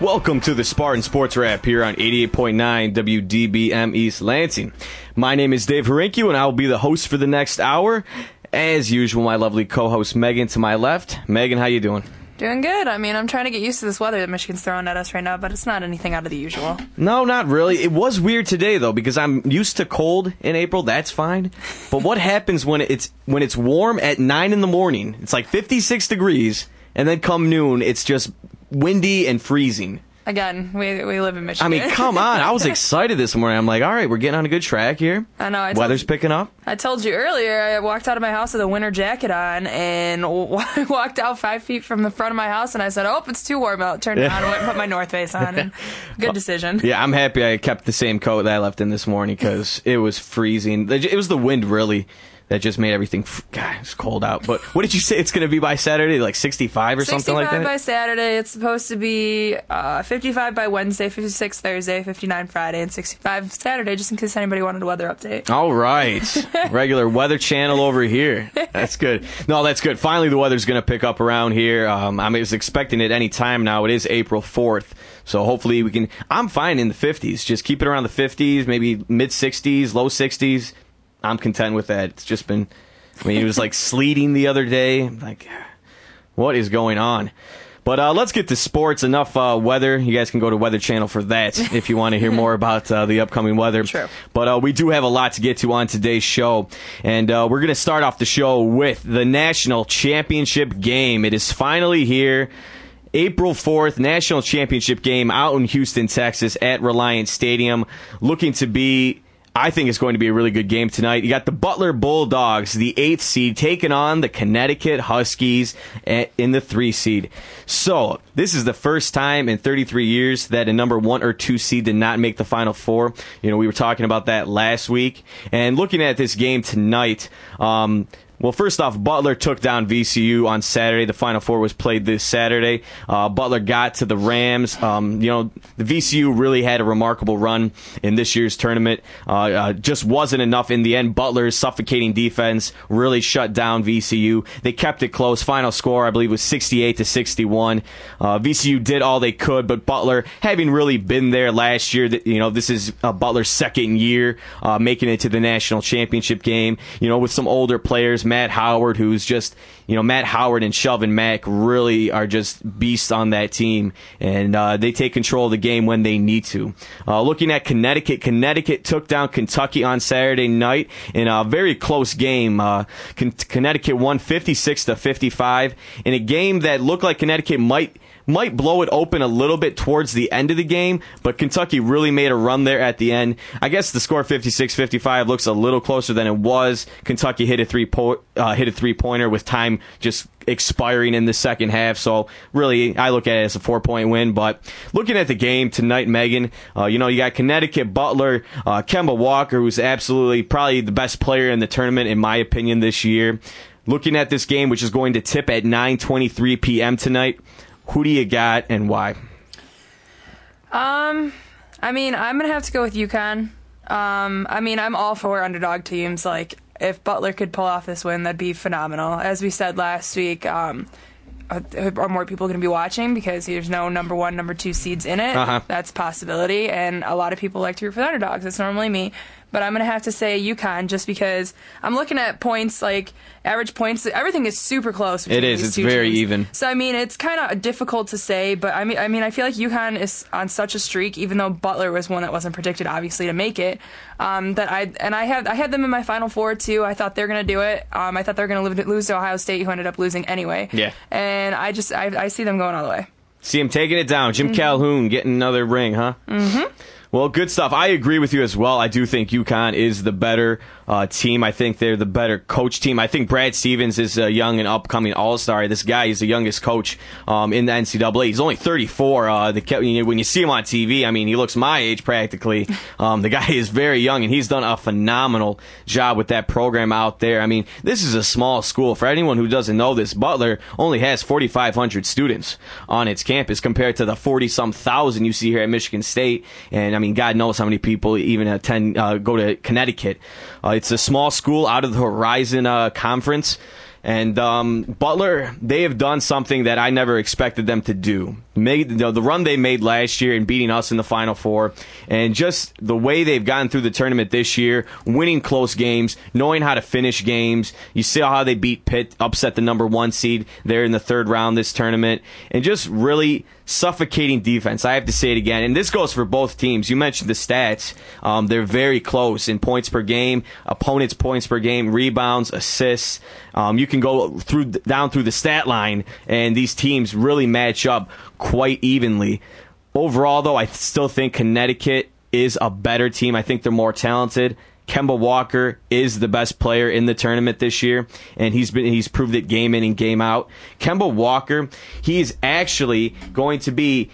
Welcome to the Spartan Sports Wrap here on 88.9 WDBM East Lansing. My name is Dave Harinkyu and I will be the host for the next hour. As usual, my lovely co-host Megan to my left. Megan, how you doing? Doing good. I mean, I'm trying to get used to this weather that Michigan's throwing at us right now, but it's not anything out of the usual. No, not really. It was weird today though because I'm used to cold in April. That's fine. But what happens when it's when it's warm at nine in the morning? It's like 56 degrees, and then come noon, it's just windy and freezing. Again, we, we live in Michigan. I mean, come on! I was excited this morning. I'm like, all right, we're getting on a good track here. I know. I Weather's you- picking up. I told you earlier, I walked out of my house with a winter jacket on and w- walked out five feet from the front of my house and I said, oh, it's too warm out. Turned around and went and put my North Face on. And good decision. Yeah, I'm happy I kept the same coat that I left in this morning because it was freezing. It was the wind really that just made everything. f- God, it's cold out. But what did you say it's going to be by Saturday? Like 65 or something like that. by Saturday. It's supposed to be uh, 55 by Wednesday, 56 Thursday, 59 Friday, and 65 Saturday, just in case anybody wanted a weather update. All right, regular weather channel over here. That's good. No, that's good. Finally, the weather's going to pick up around here. Um, I was expecting it any time now. It is April 4th, so hopefully we can. I'm fine in the 50s. Just keep it around the 50s, maybe mid 60s, low 60s. I'm content with that. It's just been. I mean, it was like sleeting the other day. I'm like, what is going on? But uh, let's get to sports. Enough uh, weather. You guys can go to Weather Channel for that if you want to hear more about uh, the upcoming weather. True. But uh, we do have a lot to get to on today's show. And uh, we're going to start off the show with the National Championship game. It is finally here. April 4th, National Championship game out in Houston, Texas at Reliant Stadium. Looking to be I think it's going to be a really good game tonight. You got the Butler Bulldogs, the eighth seed, taking on the Connecticut Huskies in the three seed. So this is the first time in 33 years that a number one or two seed did not make the final four. You know, we were talking about that last week, and looking at this game tonight. Um, well, first off, Butler took down VCU on Saturday. The Final Four was played this Saturday. Uh, Butler got to the Rams. Um, you know, the VCU really had a remarkable run in this year's tournament. Uh, uh, just wasn't enough in the end. Butler's suffocating defense really shut down VCU. They kept it close. Final score, I believe, was 68 to 61. Uh, VCU did all they could, but Butler, having really been there last year, you know, this is Butler's second year uh, making it to the national championship game. You know, with some older players. Matt Howard, who's just, you know, Matt Howard and Shelvin Mack really are just beasts on that team, and uh, they take control of the game when they need to. Uh, looking at Connecticut, Connecticut took down Kentucky on Saturday night in a very close game. Uh, Con- Connecticut won 56 to 55 in a game that looked like Connecticut might might blow it open a little bit towards the end of the game, but Kentucky really made a run there at the end. I guess the score 56-55 looks a little closer than it was. Kentucky hit a three po- uh, hit a three pointer with time just expiring in the second half. So really, I look at it as a four point win. But looking at the game tonight, Megan, uh, you know you got Connecticut Butler, uh, Kemba Walker, who's absolutely probably the best player in the tournament in my opinion this year. Looking at this game, which is going to tip at 9:23 p.m. tonight. Who do you got and why? Um, I mean, I'm gonna have to go with UConn. Um, I mean, I'm all for underdog teams. Like, if Butler could pull off this win, that'd be phenomenal. As we said last week, um, are more people going to be watching because there's no number one, number two seeds in it? Uh-huh. That's a possibility, and a lot of people like to root for the underdogs. It's normally me, but I'm going to have to say UConn just because I'm looking at points like average points. Everything is super close. It is. It's very teams. even. So I mean, it's kind of difficult to say, but I mean, I mean, I feel like UConn is on such a streak, even though Butler was one that wasn't predicted, obviously, to make it. Um, that I and I have I had them in my Final Four too. I thought they're gonna do it. Um, I thought they were gonna lose, lose to Ohio State, who ended up losing anyway. Yeah. And I just I, I see them going all the way. See him taking it down. Jim Calhoun getting another ring, huh? Mm-hmm. Well, good stuff. I agree with you as well. I do think UConn is the better uh, team. I think they're the better coach team. I think Brad Stevens is a young and upcoming All Star. This guy is the youngest coach um, in the NCAA. He's only 34. Uh, the, when you see him on TV, I mean, he looks my age practically. Um, the guy is very young, and he's done a phenomenal job with that program out there. I mean, this is a small school. For anyone who doesn't know this, Butler only has 4,500 students on its campus compared to the 40 some thousand you see here at Michigan State. And I mean, God knows how many people even attend, uh, go to Connecticut. Uh, it's a small school out of the Horizon uh, Conference. And um, Butler, they have done something that I never expected them to do. Made the, the run they made last year in beating us in the Final Four, and just the way they've gotten through the tournament this year, winning close games, knowing how to finish games. You see how they beat Pitt, upset the number one seed there in the third round this tournament, and just really suffocating defense. I have to say it again, and this goes for both teams. You mentioned the stats; um, they're very close in points per game, opponents' points per game, rebounds, assists. Um, you can go through down through the stat line, and these teams really match up quite evenly. Overall, though, I still think Connecticut is a better team. I think they're more talented. Kemba Walker is the best player in the tournament this year, and he's been he's proved it game in and game out. Kemba Walker, he is actually going to be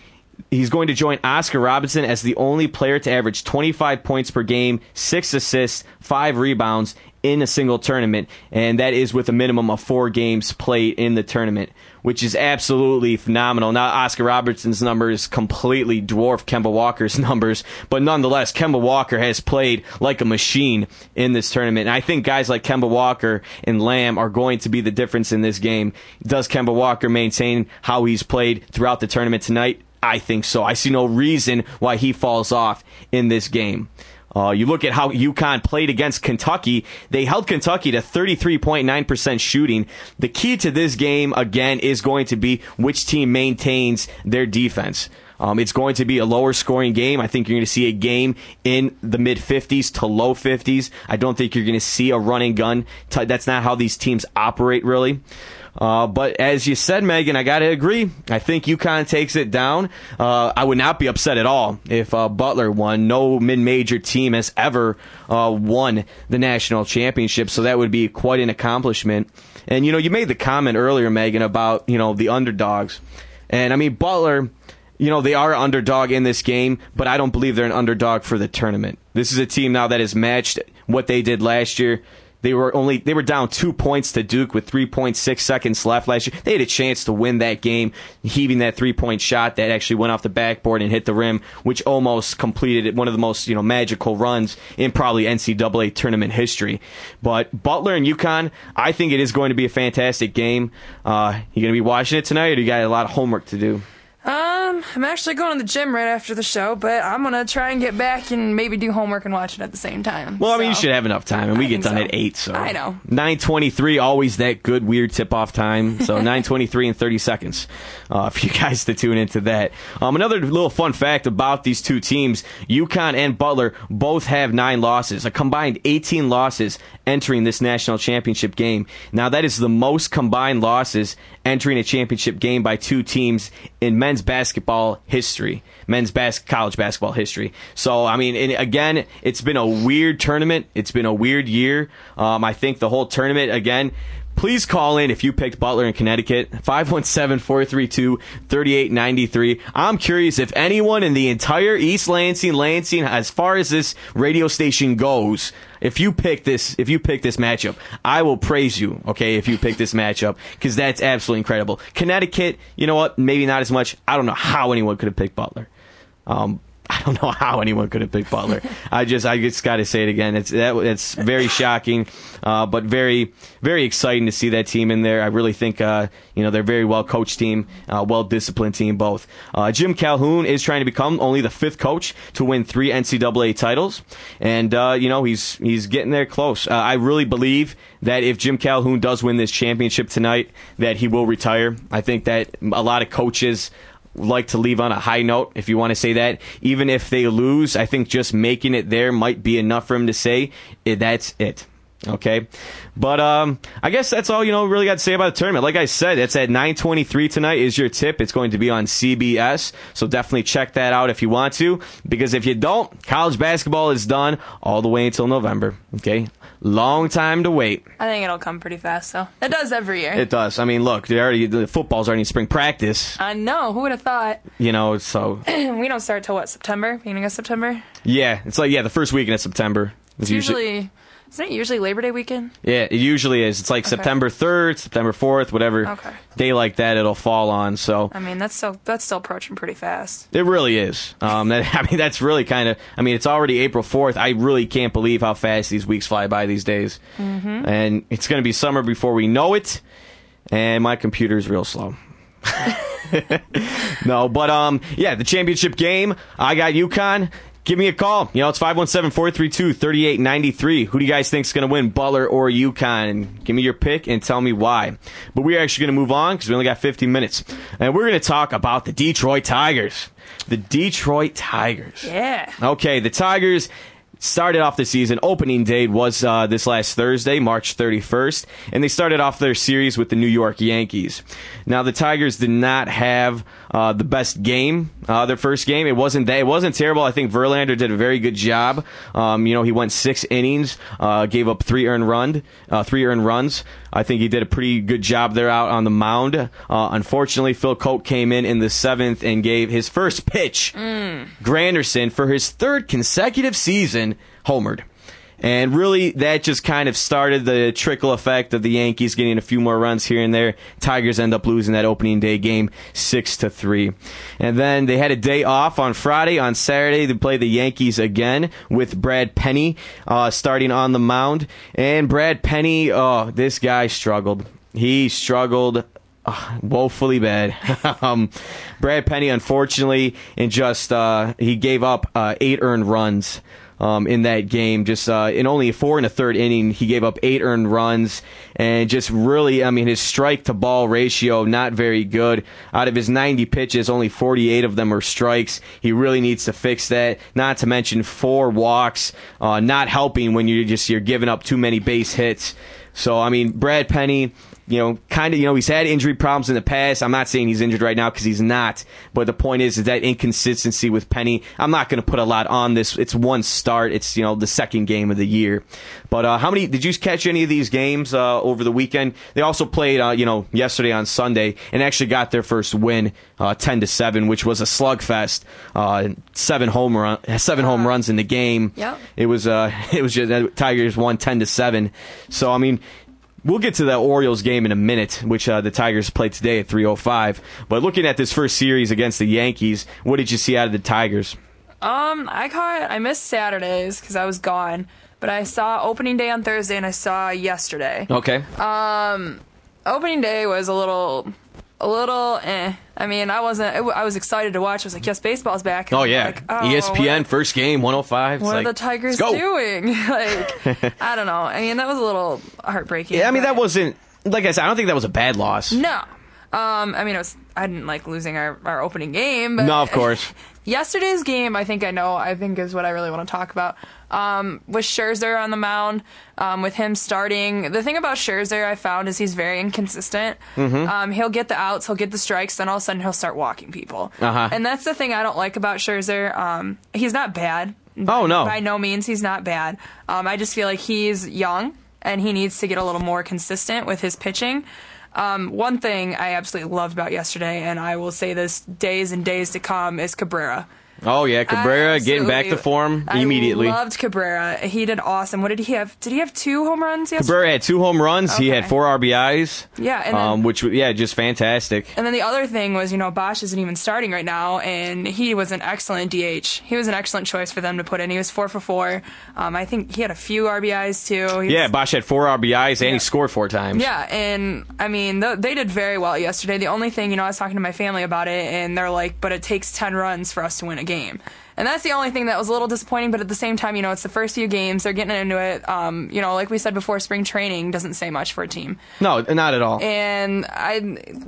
he's going to join Oscar Robertson as the only player to average 25 points per game, six assists, five rebounds in a single tournament, and that is with a minimum of four games played in the tournament, which is absolutely phenomenal. Now, Oscar Robertson's numbers completely dwarf Kemba Walker's numbers, but nonetheless, Kemba Walker has played like a machine in this tournament. And I think guys like Kemba Walker and Lamb are going to be the difference in this game. Does Kemba Walker maintain how he's played throughout the tournament tonight? I think so. I see no reason why he falls off in this game. Uh, you look at how UConn played against Kentucky. They held Kentucky to 33.9% shooting. The key to this game, again, is going to be which team maintains their defense. Um, it's going to be a lower scoring game. I think you're going to see a game in the mid 50s to low 50s. I don't think you're going to see a running gun. That's not how these teams operate, really. Uh, but as you said, Megan, I got to agree. I think UConn takes it down. Uh, I would not be upset at all if uh, Butler won. No mid-major team has ever uh, won the national championship, so that would be quite an accomplishment. And you know, you made the comment earlier, Megan, about you know the underdogs, and I mean Butler. You know, they are underdog in this game, but I don't believe they're an underdog for the tournament. This is a team now that has matched what they did last year. They were only they were down two points to Duke with 3.6 seconds left last year. They had a chance to win that game, heaving that three point shot that actually went off the backboard and hit the rim, which almost completed one of the most you know magical runs in probably NCAA tournament history. But Butler and UConn, I think it is going to be a fantastic game. Uh, you going to be watching it tonight, or you got a lot of homework to do? Um, I'm actually going to the gym right after the show, but I'm gonna try and get back and maybe do homework and watch it at the same time. Well, I mean, you should have enough time, and we I get done so. at eight. So I know. nine twenty-three, always that good weird tip-off time. So nine twenty-three and thirty seconds uh, for you guys to tune into that. Um, another little fun fact about these two teams: UConn and Butler both have nine losses, a combined eighteen losses entering this national championship game. Now, that is the most combined losses entering a championship game by two teams in men's basketball history, men's bas- college basketball history. So, I mean, again, it's been a weird tournament. It's been a weird year. Um, I think the whole tournament, again, Please call in if you picked Butler in Connecticut. 517-432-3893. I'm curious if anyone in the entire East Lansing, Lansing, as far as this radio station goes, if you pick this, if you pick this matchup, I will praise you. Okay, if you pick this matchup, because that's absolutely incredible. Connecticut, you know what? Maybe not as much. I don't know how anyone could have picked Butler. Um, I don't know how anyone could have picked Butler. I just, I just got to say it again. It's that, it's very shocking, uh, but very, very exciting to see that team in there. I really think, uh, you know, they're a very well coached team, uh, well disciplined team both. Uh, Jim Calhoun is trying to become only the fifth coach to win three NCAA titles, and uh, you know he's he's getting there close. Uh, I really believe that if Jim Calhoun does win this championship tonight, that he will retire. I think that a lot of coaches like to leave on a high note, if you want to say that. Even if they lose, I think just making it there might be enough for him to say, that's it. Okay, but um, I guess that's all you know. Really got to say about the tournament. Like I said, it's at 9:23 tonight. Is your tip? It's going to be on CBS, so definitely check that out if you want to. Because if you don't, college basketball is done all the way until November. Okay, long time to wait. I think it'll come pretty fast, though. It does every year. It does. I mean, look, they already the football's already in spring practice. I know. Who would have thought? You know, so we don't start till what September, beginning of September. yeah, it's like yeah, the first weekend of September. It's usually, isn't it usually Labor Day weekend? Yeah, it usually is. It's like September 3rd, September 4th, whatever Okay. day like that it'll fall on. So I mean, that's still that's still approaching pretty fast. it really is. Um, that, I mean, that's really kind of. I mean, it's already April 4th. I really can't believe how fast these weeks fly by these days. Mm-hmm. And it's going to be summer before we know it. And my computer's real slow. no, but um, yeah, the championship game. I got UConn. Give me a call. You know, it's 517-432-3893. Who do you guys think is going to win, Butler or UConn? Give me your pick and tell me why. But we're actually going to move on because we only got 15 minutes. And we're going to talk about the Detroit Tigers. The Detroit Tigers. Yeah. Okay, the Tigers started off the season. Opening day was uh, this last Thursday, March 31st, and they started off their series with the New York Yankees. Now, the Tigers did not have uh, the best game. Uh, their first game, it wasn't that, it wasn't terrible. I think Verlander did a very good job. Um, you know, he went six innings, uh, gave up three earned run, uh, three earned runs. I think he did a pretty good job there out on the mound. Uh, unfortunately, Phil Coke came in in the seventh and gave his first pitch. Granderson for his third consecutive season homered. And really, that just kind of started the trickle effect of the Yankees getting a few more runs here and there. Tigers end up losing that opening day game six to three. And then they had a day off on Friday. On Saturday, they play the Yankees again with Brad Penny uh, starting on the mound. And Brad Penny, oh, this guy struggled. He struggled uh, woefully bad. um, Brad Penny, unfortunately, in just uh, he gave up uh, eight earned runs. Um, in that game, just uh, in only four and a third inning, he gave up eight earned runs, and just really, I mean, his strike to ball ratio not very good. Out of his 90 pitches, only 48 of them are strikes. He really needs to fix that. Not to mention four walks, uh, not helping when you're just you're giving up too many base hits. So I mean, Brad Penny, you know, kind of, you know, he's had injury problems in the past. I'm not saying he's injured right now because he's not. But the point is, is that inconsistency with Penny. I'm not going to put a lot on this. It's one start. It's you know the second game of the year. But uh, how many did you catch any of these games uh, over the weekend? They also played, uh, you know, yesterday on Sunday and actually got their first win, uh, ten to seven, which was a slugfest. Uh, seven home run, seven home runs in the game. Yep. It was uh, it was just uh, Tigers won ten to seven. So I mean. We'll get to the Orioles game in a minute, which uh, the Tigers played today at 3:05. But looking at this first series against the Yankees, what did you see out of the Tigers? Um, I caught. I missed Saturdays because I was gone, but I saw opening day on Thursday and I saw yesterday. Okay. Um, Opening day was a little, a little. Eh. I mean, I wasn't. I was excited to watch. I was like, yes, baseball's back. And oh yeah, like, oh, ESPN What, first game 105. It's what like, are the Tigers doing? like, I don't know. I mean, that was a little heartbreaking. Yeah, I mean but- that wasn't like I said. I don't think that was a bad loss. No. Um, I mean, it was. I didn't like losing our, our opening game. But No, of course. Yesterday's game, I think I know. I think is what I really want to talk about. Um, with Scherzer on the mound, um, with him starting. The thing about Scherzer I found is he's very inconsistent. Mm-hmm. Um, he'll get the outs, he'll get the strikes, then all of a sudden he'll start walking people. Uh-huh. And that's the thing I don't like about Scherzer. Um, he's not bad. Oh, no. By no means, he's not bad. Um, I just feel like he's young and he needs to get a little more consistent with his pitching. Um, one thing I absolutely loved about yesterday, and I will say this days and days to come, is Cabrera. Oh yeah, Cabrera getting back to form immediately. I loved Cabrera. He did awesome. What did he have? Did he have two home runs yesterday? Cabrera had two home runs. He had four RBIs. Yeah, and then- um, which yeah, just fantastic. And then the other thing was, you know, Boesch isn't even starting right now, and he was an excellent DH. He was an excellent choice for them to put in. He was four for four. Um, I think he had a few RBIs too. He Yeah, was- Boesch had four RBIs and Yeah. he scored four times. Yeah, and I mean, th- they did very well yesterday. The only thing, you know, I was talking to my family about it, and they're like, but it takes 10 runs for us to win a game. and that's the only thing that was a little disappointing. But at the same time, you know, it's the first few games; they're getting into it. Um, you know, like we said before, spring training doesn't say much for a team. No, not at all. And I,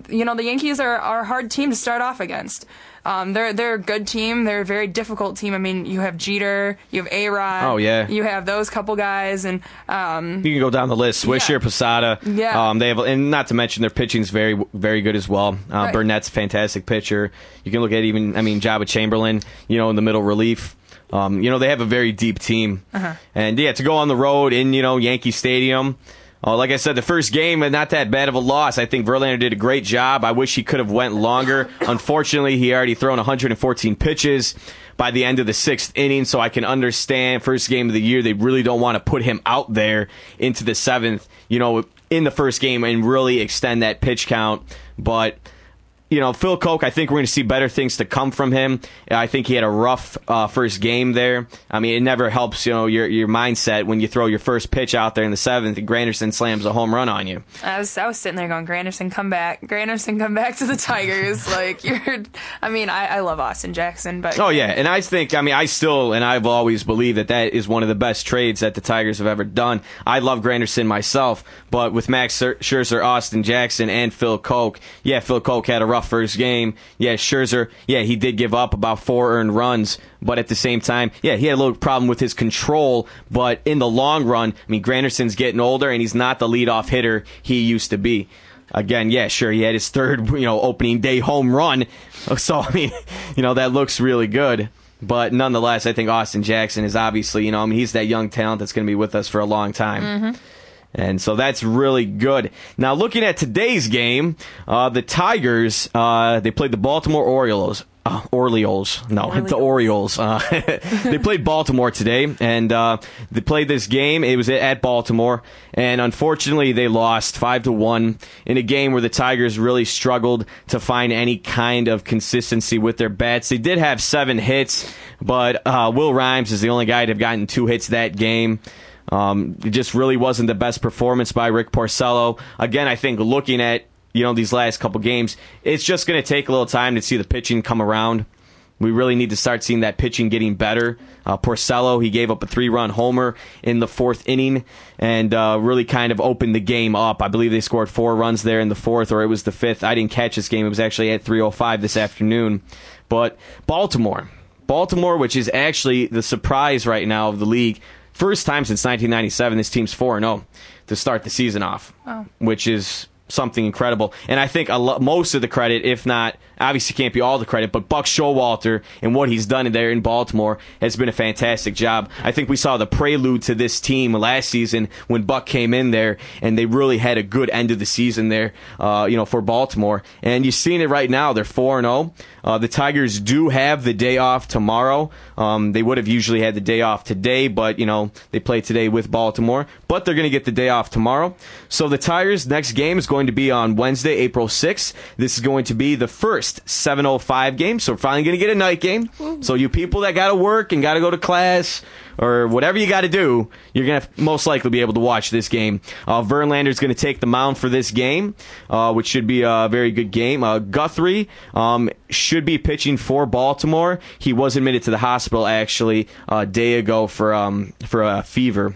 you know, the Yankees are, are a hard team to start off against. Um, they're they're a good team. They're a very difficult team. I mean, you have Jeter, you have A Rod. Oh, yeah. You have those couple guys, and um, You can go down the list. Swisher, Yeah. Posada. Yeah. Um, they have, and not to mention their pitching's very, very good as well. Uh, Right. Burnett's a fantastic pitcher. You can look at even, I mean, Joba Chamberlain. You know, in the middle relief. Um, you know, they have a very deep team. Uh-huh. And yeah, to go on the road in you know Yankee Stadium. Uh, like I said, the first game, uh, not that bad of a loss. I think Verlander did a great job. I wish he could have went longer. Unfortunately, he already thrown 114 pitches by the end of the sixth inning, so I can understand first game of the year. They really don't want to put him out there into the seventh, you know, in the first game and really extend that pitch count. But you know, Phil Coke, I think we're going to see better things to come from him. I think he had a rough uh, first game there. I mean, it never helps, you know, your your mindset when you throw your first pitch out there in the seventh and Granderson slams a home run on you. I was I was sitting there going, Granderson, come back, Granderson, come back to the Tigers. like you're, I mean, I, I love Austin Jackson, but Oh yeah, and I think I mean I still and I've always believed that that is one of the best trades that the Tigers have ever done. I love Granderson myself, but with Max Scherzer, Austin Jackson, and Phil Coke, yeah, Phil Coke had a rough first game. Yeah, Scherzer, yeah, he did give up about four earned runs, but at the same time, yeah, he had a little problem with his control. But in the long run, I mean, Granderson's getting older and he's not the leadoff hitter he used to be. Again, yeah, sure, he had his third, you know, opening day home run. So I mean, you know, that looks really good. But nonetheless, I think Austin Jackson is obviously, you know, I mean, he's that young talent that's going to be with us for a long time. Mm-hmm. And so that's really good. Now, looking at today's game, uh, the Tigers, uh, they played the Baltimore Orioles. Uh, Orioles. No, the Orioles. Uh, they played Baltimore today, and uh, they played this game. It was at Baltimore, and unfortunately, they lost five to one in a game where the Tigers really struggled to find any kind of consistency with their bats. They did have seven hits, but uh, Will Rhymes is the only guy to have gotten two hits that game. Um, it just really wasn't the best performance by Rick Porcello. Again, I think looking at you know these last couple games, it's just going to take a little time to see the pitching come around. We really need to start seeing that pitching getting better. Uh, Porcello, he gave up a three-run homer in the fourth inning and uh, really kind of opened the game up. I believe they scored four runs there in the fourth, or it was the fifth. I didn't catch this game; it was actually at 3:05 this afternoon. But Baltimore, Baltimore, which is actually the surprise right now of the league. First time since 1997, this team's 4 0 to start the season off, oh. which is something incredible. And I think lo- most of the credit, if not, obviously can't be all the credit, but Buck Showalter and what he's done there in Baltimore has been a fantastic job. I think we saw the prelude to this team last season when Buck came in there, and they really had a good end of the season there, uh, you know, for Baltimore. And you're seeing it right now. They're 4 0. Uh, the Tigers do have the day off tomorrow. Um, they would have usually had the day off today, but, you know, they play today with Baltimore. But they're going to get the day off tomorrow. So the Tigers' next game is going to be on Wednesday, April 6th. This is going to be the first 7.05 game. So we're finally going to get a night game. So you people that got to work and got to go to class or whatever you got to do, you're going to most likely be able to watch this game. Uh, Verlander's going to take the mound for this game, uh, which should be a very good game. Uh, Guthrie um, should be pitching for Baltimore. He was admitted to the hospital actually a day ago for um, for a fever.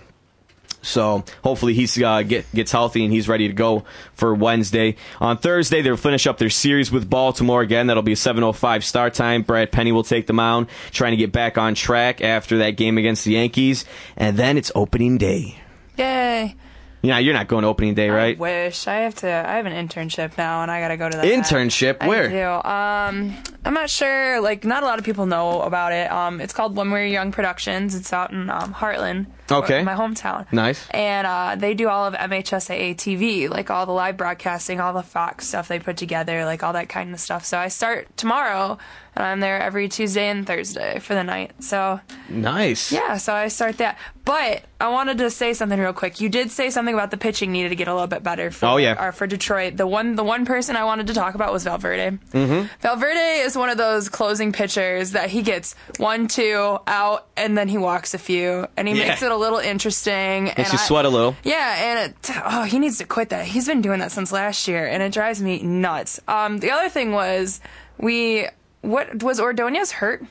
So hopefully he's uh, get, gets healthy and he's ready to go for Wednesday. On Thursday, they'll finish up their series with Baltimore again. That'll be a 7:05 start time. Brad Penny will take the mound, trying to get back on track after that game against the Yankees, and then it's opening day. yay. Yeah, you're not going to opening day, right? I wish I have to. I have an internship now, and I gotta go to that. Internship? I Where? do. Um, I'm not sure. Like, not a lot of people know about it. Um, it's called When We're Young Productions. It's out in um, Hartland. Okay. My hometown. Nice. And uh, they do all of MHSAA TV, like all the live broadcasting, all the Fox stuff they put together, like all that kind of stuff. So I start tomorrow, and I'm there every Tuesday and Thursday for the night. So Nice. yeah, so I start that. But I wanted to say something real quick. You did say something about the pitching needed to get a little bit better for Oh, yeah. or for Detroit. The one the one person I wanted to talk about was Valverde. Mm-hmm. Valverde is one of those closing pitchers that he gets one, two out, and then he walks a few, and he Yeah. makes it a little interesting. Makes and you I- sweat a little. yeah, and it, oh, he needs to quit that. He's been doing that since last year, and it drives me nuts. Um, the other thing was we what was Ordonez hurt?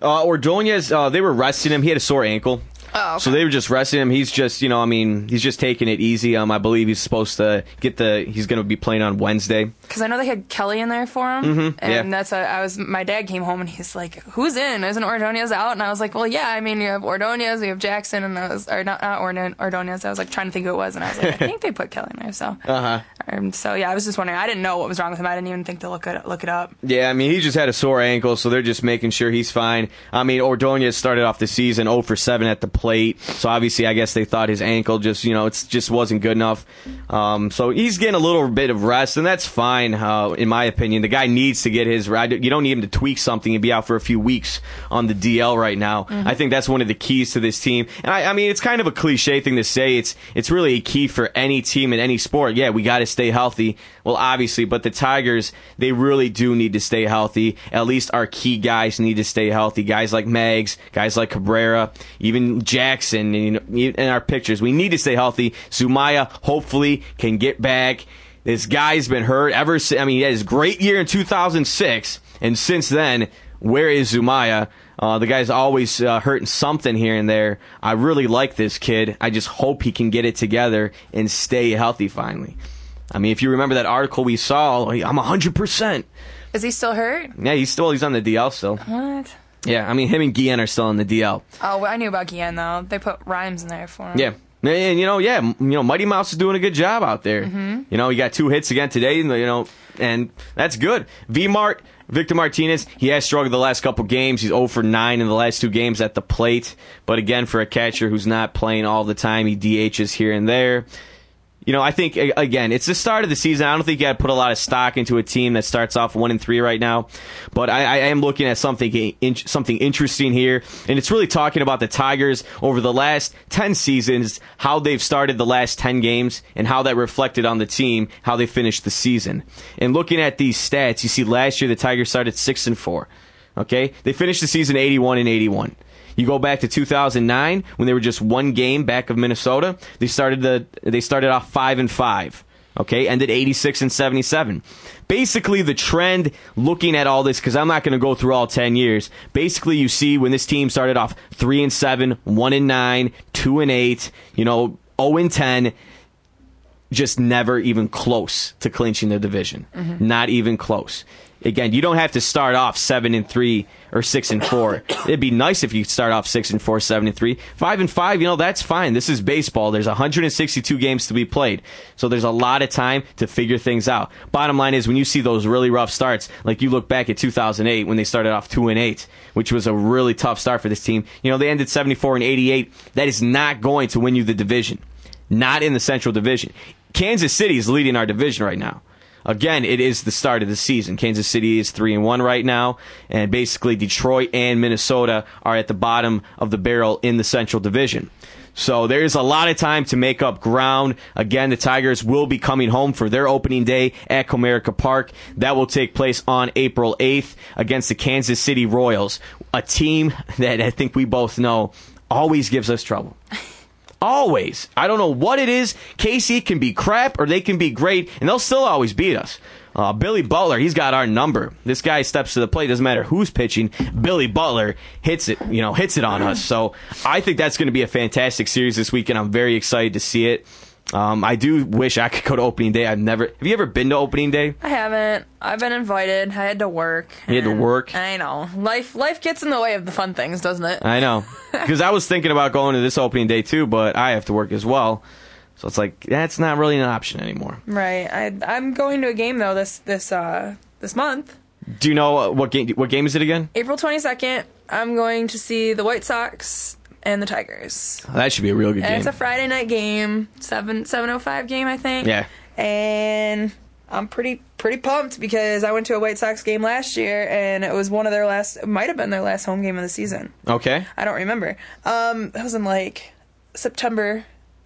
Uh, Ordonez, uh, they were resting him. He had a sore ankle. Oh, So they were just resting him. He's just, you know, I mean, he's just taking it easy. Um, I believe he's supposed to get the. He's going to be playing on Wednesday. Because I know they had Kelly in there for him, and yeah. that's a, I was. My dad came home and he's like, "Who's in? Isn't Ordonez out?" And I was like, "Well, yeah. I mean, you have Ordonez, we have Jackson, and those are not not Ordonez. I was like trying to think who it was, and I was like, I think they put Kelly in there. So, Uh huh. um, so yeah, I was just wondering. I didn't know what was wrong with him. I didn't even think to look it look it up. Yeah, I mean, he just had a sore ankle, so they're just making sure he's fine. I mean, Ordonez started off the season 0 for 7 at the plate, so obviously, I guess they thought his ankle just, you know, it's just wasn't good enough. Um, so he's getting a little bit of rest, and that's fine, uh, in my opinion. The guy needs to get his. You don't need him to tweak something and be out for a few weeks on the DL right now. I think that's one of the keys to this team. And I, I mean, it's kind of a cliche thing to say. It's it's really a key for any team in any sport. Yeah, we got to stay healthy. Well, obviously, but the Tigers, they really do need to stay healthy. At least our key guys need to stay healthy. Guys like Mags, guys like Cabrera, even Jackson, you know, in our pictures. We need to stay healthy. Zumaya hopefully can get back. This guy's been hurt ever since. I mean, he had his great year in 2006, and since then, where is Zumaya? Uh, the guy's always uh, hurting something here and there. I really like this kid. I just hope he can get it together and stay healthy finally. I mean, if you remember that article we saw, I'm 100%. Is he still hurt? Yeah, he's still he's on the DL still. What? Yeah, I mean, him and Guillen are still in the DL. Oh, well, I knew about Guillen though. They put Rhymes in there for him. Yeah. And you know, yeah, you know, Mighty Mouse is doing a good job out there. Mm-hmm. You know, he got two hits again today, you know, and that's good. V Mart, Victor Martinez, he has struggled the last couple games. He's 0 for 9 in the last two games at the plate. But again, for a catcher who's not playing all the time, he DHs here and there. You know, I think again, it's the start of the season. I don't think you got to put a lot of stock into a team that starts off one and three right now. But I, I am looking at something in, something interesting here, and it's really talking about the Tigers over the last ten seasons, how they've started the last ten games, and how that reflected on the team, how they finished the season. And looking at these stats, you see last year the Tigers started six and four. Okay, they finished the season eighty-one and eighty-one. You go back to 2009 when they were just one game back of Minnesota. They started the they started off five and five. Okay, ended 86 and 77. Basically, the trend looking at all this because I'm not going to go through all 10 years. Basically, you see when this team started off three and seven, one and nine, two and eight, you know, 0 and 10 just never even close to clinching the division. Mm-hmm. Not even close. Again, you don't have to start off seven and three or six and four. It'd be nice if you start off six and four, seven and three, five and five. You know that's fine. This is baseball. There's 162 games to be played, so there's a lot of time to figure things out. Bottom line is when you see those really rough starts, like you look back at 2008 when they started off two and eight, which was a really tough start for this team. You know they ended 74 and 88. That is not going to win you the division. Not in the Central Division. Kansas City is leading our division right now. Again, it is the start of the season. Kansas City is three and one right now, and basically Detroit and Minnesota are at the bottom of the barrel in the Central Division. So there is a lot of time to make up ground. Again, the Tigers will be coming home for their opening day at Comerica Park. That will take place on April 8th against the Kansas City Royals, a team that I think we both know always gives us trouble. Always. I don't know what it is. KC can be crap or they can be great, and they'll still always beat us. Uh, Billy Butler, he's got our number. This guy steps to the plate. Doesn't matter who's pitching. Billy Butler hits it, you know, hits it on us. So I think that's going to be a fantastic series this weekend. I'm very excited to see it. Um, I do wish I could go to opening day. I've never. Have you ever been to opening day? I haven't. I've been invited. I had to work. You had to work? I know. Life life gets in the way of the fun things, doesn't it? I know, because I was thinking about going to this opening day too, but I have to work as well. So it's like that's not really an option anymore. Right. I I'm going to a game though this this uh this month. Do you know what game? What game is it again? April 22nd, I'm going to see the White Sox and the Tigers. That should be a real good And game. it's a Friday night game, 7 705 game I think. Yeah. And I'm pretty pretty pumped because I went to a White Sox game last year and it was one of their last it might have been their last home game of the season. Okay. I don't remember. Um that was in like September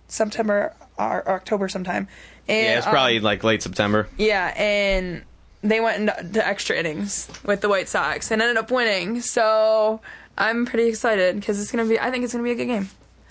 September or October sometime. And, Yeah, it's um, probably like late September. yeah, and they went into extra innings with the White Sox and ended up winning. So I'm pretty excited because it's gonna be. I think it's gonna be a good game.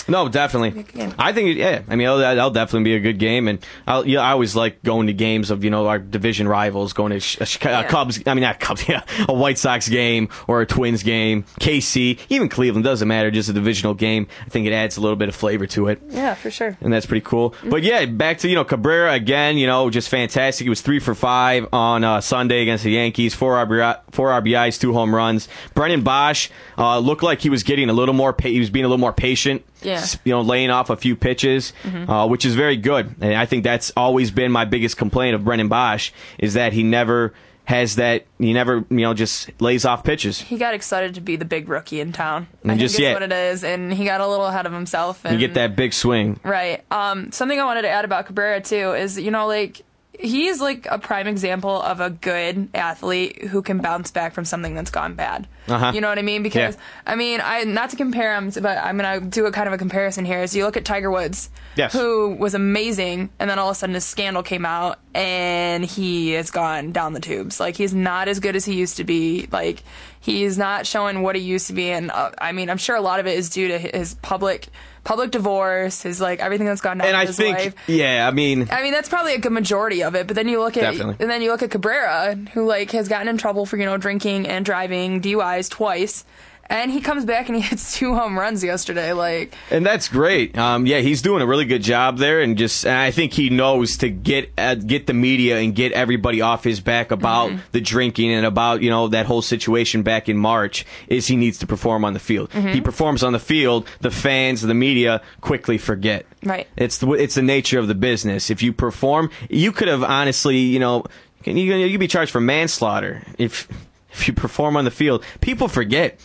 No, definitely. Be a good game. I think, yeah. I mean, that'll, that'll definitely be a good game, and I'll, yeah, I always like going to games of you know our division rivals, going to sh- a sh- a Cubs. I mean, not Cubs, yeah, a White Sox game or a Twins game, KC, even Cleveland doesn't matter. Just a divisional game. I think it adds a little bit of flavor to it. Yeah, for sure. and that's pretty cool. But yeah, back to you know Cabrera again. You know, just fantastic. He was three for five on uh, Sunday against the Yankees. Four RBI, four RBIs, two home runs. Brennan Boesch uh, looked like he was getting a little more. Pa- he was being a little more patient. Yeah. You know, laying off a few pitches, uh, which is very good. And I think that's always been my biggest complaint of Brendan Boesch is that he never has that. He never you know just lays off pitches. He got excited to be the big rookie in town. I And think just what it is, and he got a little ahead of himself. And You get that big swing. Right. Um, something I wanted to add about Cabrera too is you know like he's like a prime example of a good athlete who can bounce back from something that's gone bad. Uh-huh. You know what I mean? Because Yeah. I mean, I not to compare him, but I'm gonna do a kind of a comparison here. Is you look at Tiger Woods, Yes. who was amazing, and then all of a sudden his scandal came out, and he has gone down the tubes. Like he's not as good as he used to be. Like he's not showing what he used to be, and uh, I mean, I'm sure a lot of it is due to his public public divorce, his like everything that's gone down And in I his think, life. yeah, I mean, I mean, that's probably a good majority of it. But then you look at Definitely. and then you look at Cabrera, who like has gotten in trouble for you know drinking and driving DUIs twice, and he comes back and he hits two home runs yesterday. Like And that's great. Um, yeah, he's doing a really good job there, and just and I think he knows to get uh, get the media and get everybody off his back about Mm-hmm. the drinking and about you know that whole situation back in March. Is he needs to perform on the field? Mm-hmm. He performs on the field. The fans, the media quickly forget. Right. It's the it's the nature of the business. If you perform, you could have honestly, you know, you you could be charged for manslaughter if if you perform on the field. People forget.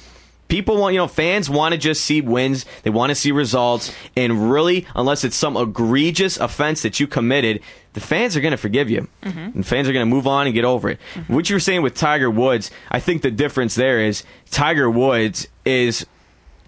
People want, you know, fans want to just see wins. They want to see results. And really, unless it's some egregious offense that you committed, the fans are going to forgive you. Mm-hmm. And fans are going to move on and get over it. Mm-hmm. What you were saying with Tiger Woods, I think the difference there is Tiger Woods is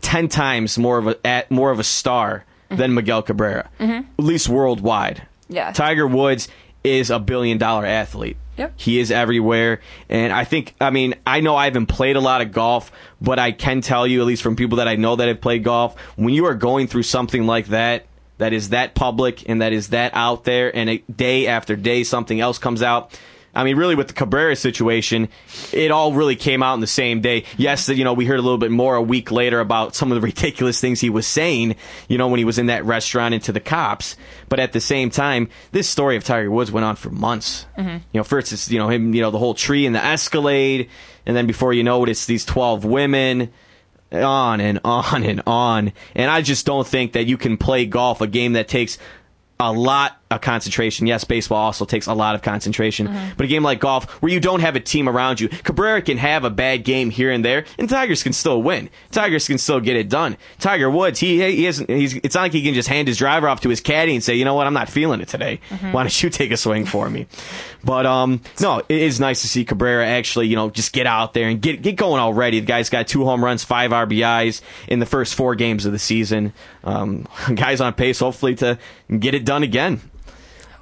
10 times more of a, at, more of a star mm-hmm. than Miguel Cabrera, at least worldwide. Yeah. Tiger Woods is a billion dollar athlete. Yep. He is everywhere. And I think, I mean, I know I haven't played a lot of golf, but I can tell you, at least from people that I know that have played golf, when you are going through something like that, that is that public and that is that out there, and a day after day something else comes out. I mean, really, with the Cabrera situation, it all really came out in the same day. Yes, you know, we heard a little bit more a week later about some of the ridiculous things he was saying, you know, when he was in that restaurant and to the cops. But at the same time, this story of Tiger Woods went on for months. Mm-hmm. You know, first it's, you know, him, you know, the whole tree and the Escalade, and then before you know it, it's these 12 women on and on and on. And I just don't think that you can play golf, a game that takes a lot concentration. Yes, baseball also takes a lot of concentration, but a game like golf where you don't have a team around you, Cabrera can have a bad game here and there, and Tigers can still win. Tigers can still get it done. Tiger Woods, he he isn't. He's, it's not like he can just hand his driver off to his caddy and say, you know what, I'm not feeling it today. Why don't you take a swing for me? But um, no, it is nice to see Cabrera actually, you know, just get out there and get get going already. The guy's got two home runs, five RBIs in the first four games of the season. Um, guy's on pace, hopefully, to get it done again.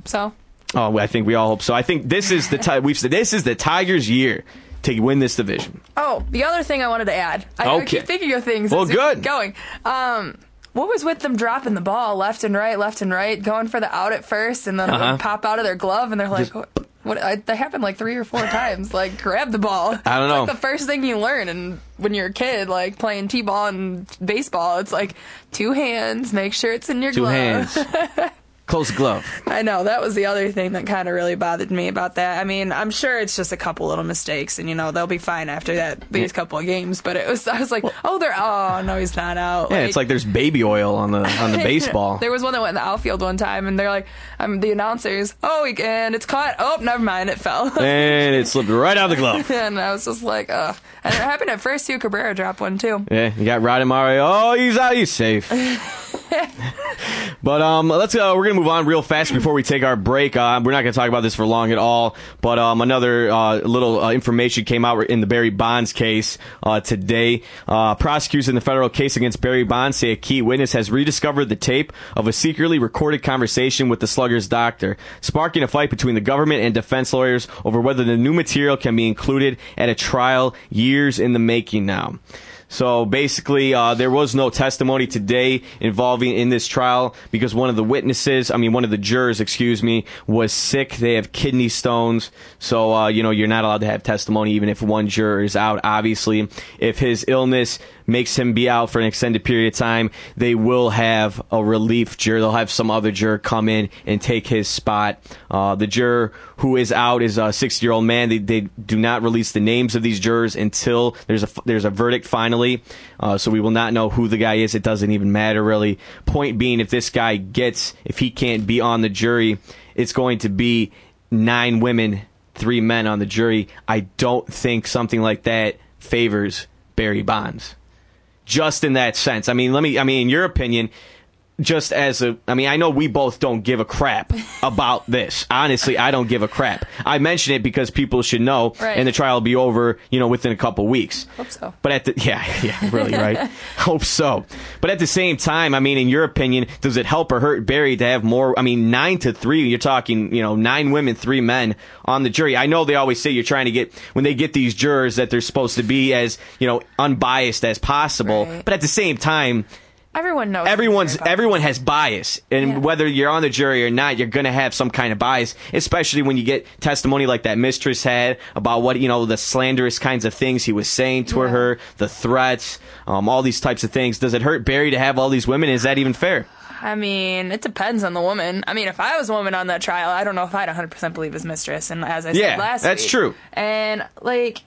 So. Oh, I think we all hope so. I think this is the ti- we've said this is the Tigers' year to win this division. Oh, the other thing I wanted to add. I, I Okay. keep thinking of things. Well, good. Going. Um, what was with them dropping the ball left and right, left and right, going for the out at first, and then Uh-huh. pop out of their glove, and they're like, "What?" what I, that happened like three or four times. Like, grab the ball. I don't It's know. Like the first thing you learn, and when you're a kid, like playing t-ball and baseball, it's like two hands. Make sure it's in your Two glove. hands, close glove. I know that was the other thing that kind of really bothered me about that. I mean, I'm sure it's just a couple little mistakes, and you know they'll be fine after that these couple of games. But it was I was like, oh, they're oh no, he's not out. Yeah, it's like there's baby oil on the on the baseball. There was one that went in the outfield one time, and they're like, um, the announcers, oh, he and it's caught. Oh, never mind, it fell. and it slipped right out of the glove. and I was just like, ugh. And it happened at first too. Cabrera dropped one too. Yeah, you got Roddy Mario. Oh, he's out. He's safe. but um, let's uh, we're gonna move on real fast before we take our break. Uh, we're not gonna talk about this for long at all. But um, another uh, little uh, information came out in the Barry Bonds case uh, today. Uh, prosecutors in the federal case against Barry Bonds say a key witness has rediscovered the tape of a secretly recorded conversation with the Slugger's doctor, sparking a fight between the government and defense lawyers over whether the new material can be included at a trial years in the making now. So basically, uh, there was no testimony today involving in this trial because one of the witnesses, I mean, one of the jurors, excuse me, was sick. They have kidney stones. So, uh, you know, you're not allowed to have testimony even if one juror is out. Obviously, if his illness makes him be out for an extended period of time, they will have a relief juror. They'll have some other juror come in and take his spot. Uh, the juror who is out is a 60 year old man. They, they do not release the names of these jurors until there's a there's a verdict finally. Uh, so we will not know who the guy is. It doesn't even matter really. Point being, if this guy gets if he can't be on the jury, it's going to be nine women, three men on the jury. I don't think something like that favors Barry Bonds just in that sense. I mean, let me, I mean, in your opinion, just as a, I mean, I know we both don't give a crap about this. Honestly, I don't give a crap. I mention it because people should know, Right. and the trial will be over, you know, within a couple weeks. Hope so. But at the, yeah, yeah, really, right? Hope so. But at the same time, I mean, in your opinion, does it help or hurt Barry to have more? I mean, nine to three, you're talking, you know, nine women, three men on the jury. I know they always say you're trying to get, when they get these jurors, that they're supposed to be as, you know, unbiased as possible. Right. But at the same time, Everyone knows. everyone's what they're about. everyone has bias and Yeah. whether you're on the jury or not you're going to have some kind of bias especially when you get testimony like that mistress had about what you know the slanderous kinds of things he was saying to Yeah. her the threats um, all these types of things does it hurt barry to have all these women is that even fair I mean, it depends on the woman. I mean, if I was a woman on that trial, I don't know if I'd 100% believe his mistress. And as I Yeah, said last yeah, that's week- true. And like,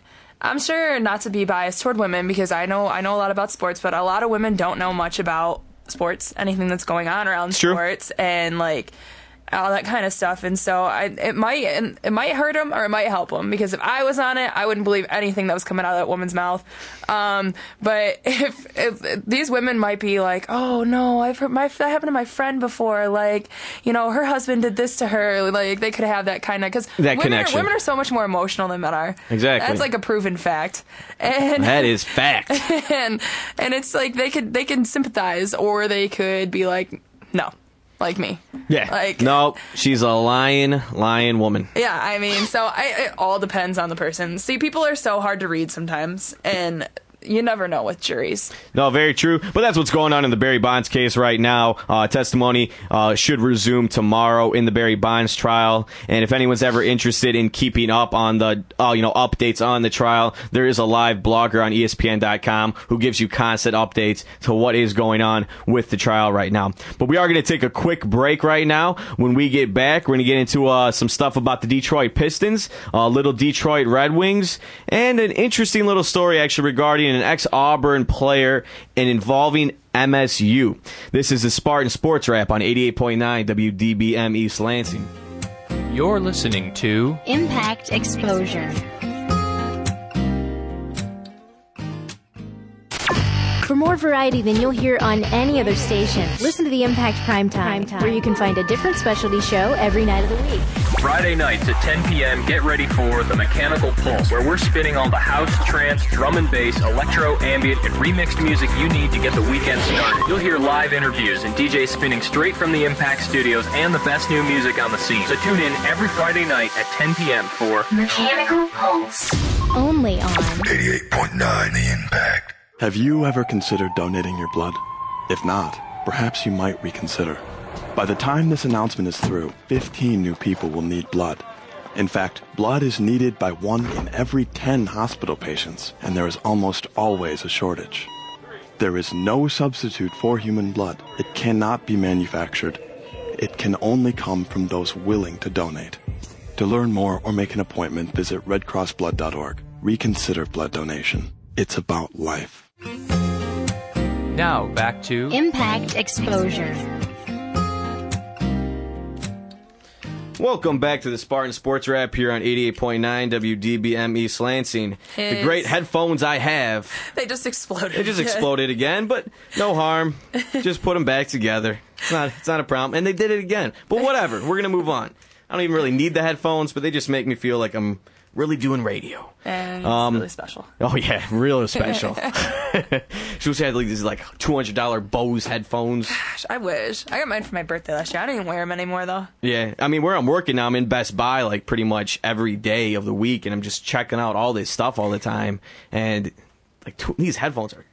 I'm sure not to be biased toward women because I know I know a lot about sports, but a lot of women don't know much about sports, anything that's going on around sports, and like all that kind of stuff. And so I, it might, it might hurt him or it might help him because if I was on it, I wouldn't believe anything that was coming out of that woman's mouth. Um, but if, if these women might be like, oh no, I've heard my that happened to my friend before. Like, you know, her husband did this to her. Like, they could have that kind of because That women connection. Are, women are so much more emotional than men are. Exactly. That's like a proven fact. And that is fact and and it's like they could they can sympathize or they could be like no like me. Yeah. Like no she's a lying lying woman. Yeah i mean so I, it all depends on the person. See people are so hard to read sometimes and you never know with juries No, very true. But that's what's going on in the Barry Bonds case right now. Uh, testimony uh, should resume tomorrow in the Barry Bonds trial. And if anyone's ever interested in keeping up on the, uh, you know, updates on the trial, there is a live blogger on ESPN.com who gives you constant updates to what is going on with the trial right now. But we are going to take a quick break right now. When we get back, we're going to get into uh, some stuff about the Detroit Pistons, little Detroit Red Wings, and an interesting little story actually regarding an ex Auburn player and involving MSU. This is the Spartan Sports Wrap on 88.9 WDBM East Lansing. You're listening to Impact Exposure. For more variety than you'll hear on any other station, listen to the Impact Primetime, Time, where you can find a different specialty show every night of the week. Friday nights at 10 p.m., get ready for The Mechanical Pulse, where we're spinning all the house, trance, drum and bass, electro, ambient, and remixed music you need to get the weekend started. You'll hear live interviews and DJs spinning straight from the Impact Studios and the best new music on the scene. So tune in every Friday night at 10 p.m. for Mechanical Pulse. Only on 88.9 The Impact. Have you ever considered donating your blood? If not, perhaps you might reconsider. By the time this announcement is through, 15 new people will need blood. In fact, blood is needed by one in every 10 hospital patients, and there is almost always a shortage. There is no substitute for human blood. It cannot be manufactured. It can only come from those willing to donate. To learn more or make an appointment, visit redcrossblood.org. Reconsider blood donation. It's about life. now back to Impact Exposure. Welcome back to the Spartan Sports Wrap here on 88.9 WDBM East Lansing. The great headphones I have, they just exploded they just exploded again, but no harm. Just put them back together. It's not, it's not a problem. And they did it again. But whatever, we're going to move on. I don't even really need the headphones, but they just make me feel like I'm really doing radio. and Um, really special Oh yeah, really special. she was had like these like two hundred dollar Bose headphones. Gosh, i wish i got mine for my birthday last year i don't even wear them anymore though Yeah, I mean where I'm working now, I'm in Best Buy like pretty much every day of the week, and I'm just checking out all this stuff all the time. And like two, these headphones are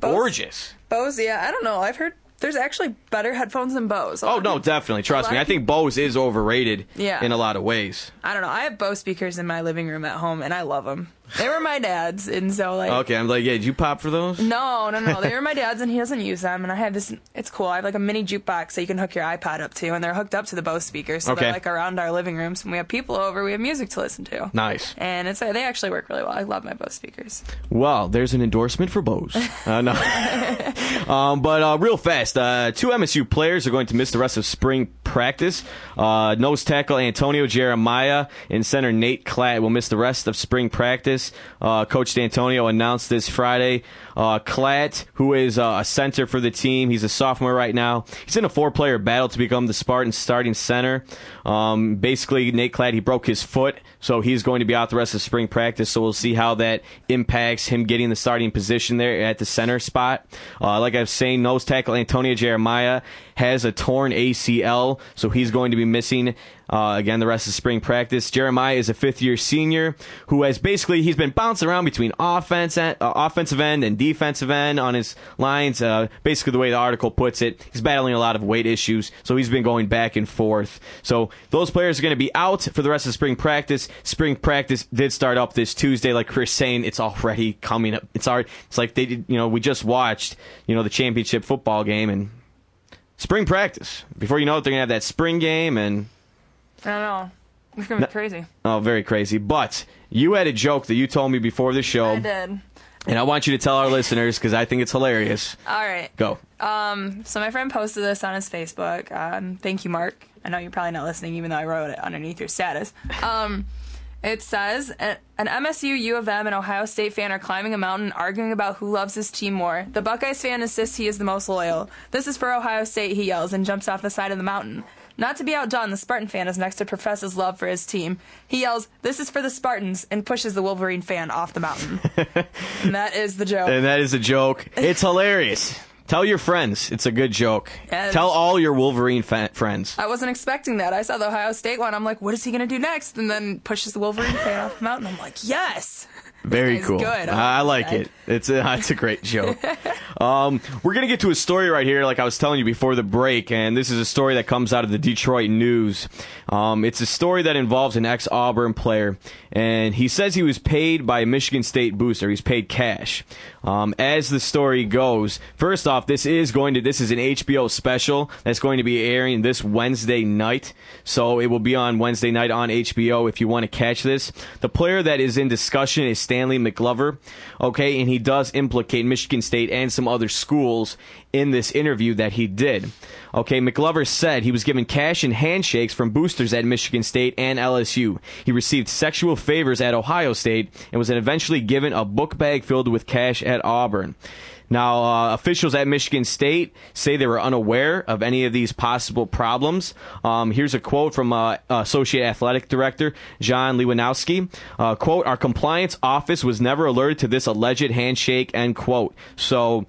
gorgeous. Bose, yeah, I don't know. I've heard there's actually better headphones than Bose. A Oh no, definitely. Trust me. I think Bose is overrated Yeah. in a lot of ways. I don't know. I have Bose speakers in my living room at home, and I love them. They were my dad's, and so like. Okay, I'm like, yeah, did you pop for those? No, no, no. They were my dad's, and he doesn't use them. And I have this. It's cool. I have like a mini jukebox that you can hook your iPod up to, and they're hooked up to the Bose speakers, so Okay. they're like around our living rooms. When we have people over, we have music to listen to. Nice. And it's they actually work really well. I love my Bose speakers. Well, there's an endorsement for Bose. Uh, no. um, but uh, real fast, uh, two MSU players are going to miss the rest of spring practice. Uh, nose tackle Antonio Jeremiah and center Nate Klatt will miss the rest of spring practice. Uh, Coach D'Antonio announced this Friday. Uh, Klatt, who is uh, a center for the team, he's a sophomore right now. He's in a four-player battle to become the Spartans' starting center. Um, basically, Nate Klatt he broke his foot, so he's going to be out the rest of spring practice. So we'll see how that impacts him getting the starting position there at the center spot. Uh, like I was saying, nose tackle Antonio Jeremiah has a torn ACL, so he's going to be missing uh, again the rest of spring practice. Jeremiah is a fifth-year senior who has basically he's been bouncing around between offense, and, uh, offensive end and defensive end on his lines. Uh, basically, the way the article puts it, he's battling a lot of weight issues, so he's been going back and forth. So those players are going to be out for the rest of spring practice. Spring practice did start up this Tuesday, like Chris saying, it's already coming up. It's already, it's like they did, you know, we just watched, you know, the championship football game and spring practice. Before you know it, they're gonna have that spring game and I don't know. It's gonna be crazy. oh, very crazy. But you had a joke that you told me before the show, I did. and I want you to tell our listeners because I think it's hilarious. All right. Go. Um, so my friend posted this on his Facebook. Um, thank you, Mark. I know you're probably not listening, even though I wrote it underneath your status. Um, it says an MSU, U of M, and Ohio State fan are climbing a mountain, arguing about who loves his team more. The Buckeyes fan insists he is the most loyal. This is for Ohio State, he yells, and jumps off the side of the mountain. Not to be outdone, the Spartan fan is next to profess his love for his team. He yells, "This is for the Spartans," and pushes the Wolverine fan off the mountain. and that is the joke. And that is a joke. It's hilarious. Tell your friends. It's a good joke. Yes. Tell all your Wolverine fa- friends. I wasn't expecting that. I saw the Ohio State one. I'm like, what is he going to do next? And then pushes the Wolverine fan off the mountain. I'm like, yes. Very cool. good. I, I like it. It's a, it's a great joke. um, we're gonna get to a story right here, like I was telling you before the break, and this is a story that comes out of the Detroit News. Um, it's a story that involves an ex Auburn player, and he says he was paid by a Michigan State booster. He's paid cash. Um, as the story goes, first off, this is going to this is an HBO special that's going to be airing this Wednesday night. So it will be on Wednesday night on HBO if you want to catch this. The player that is in discussion is Stanley McGlover. Okay, and he does implicate Michigan State and some other schools in this interview that he did. Okay, McGlover said he was given cash and handshakes from boosters at Michigan State and LSU. He received sexual favors at Ohio State and was eventually given a book bag filled with cash at Auburn. Now, uh, officials at Michigan State say they were unaware of any of these possible problems. Um, here's a quote from uh, Associate Athletic Director John Lewandowski. Uh, quote, our compliance office was never alerted to this alleged handshake, end quote. So,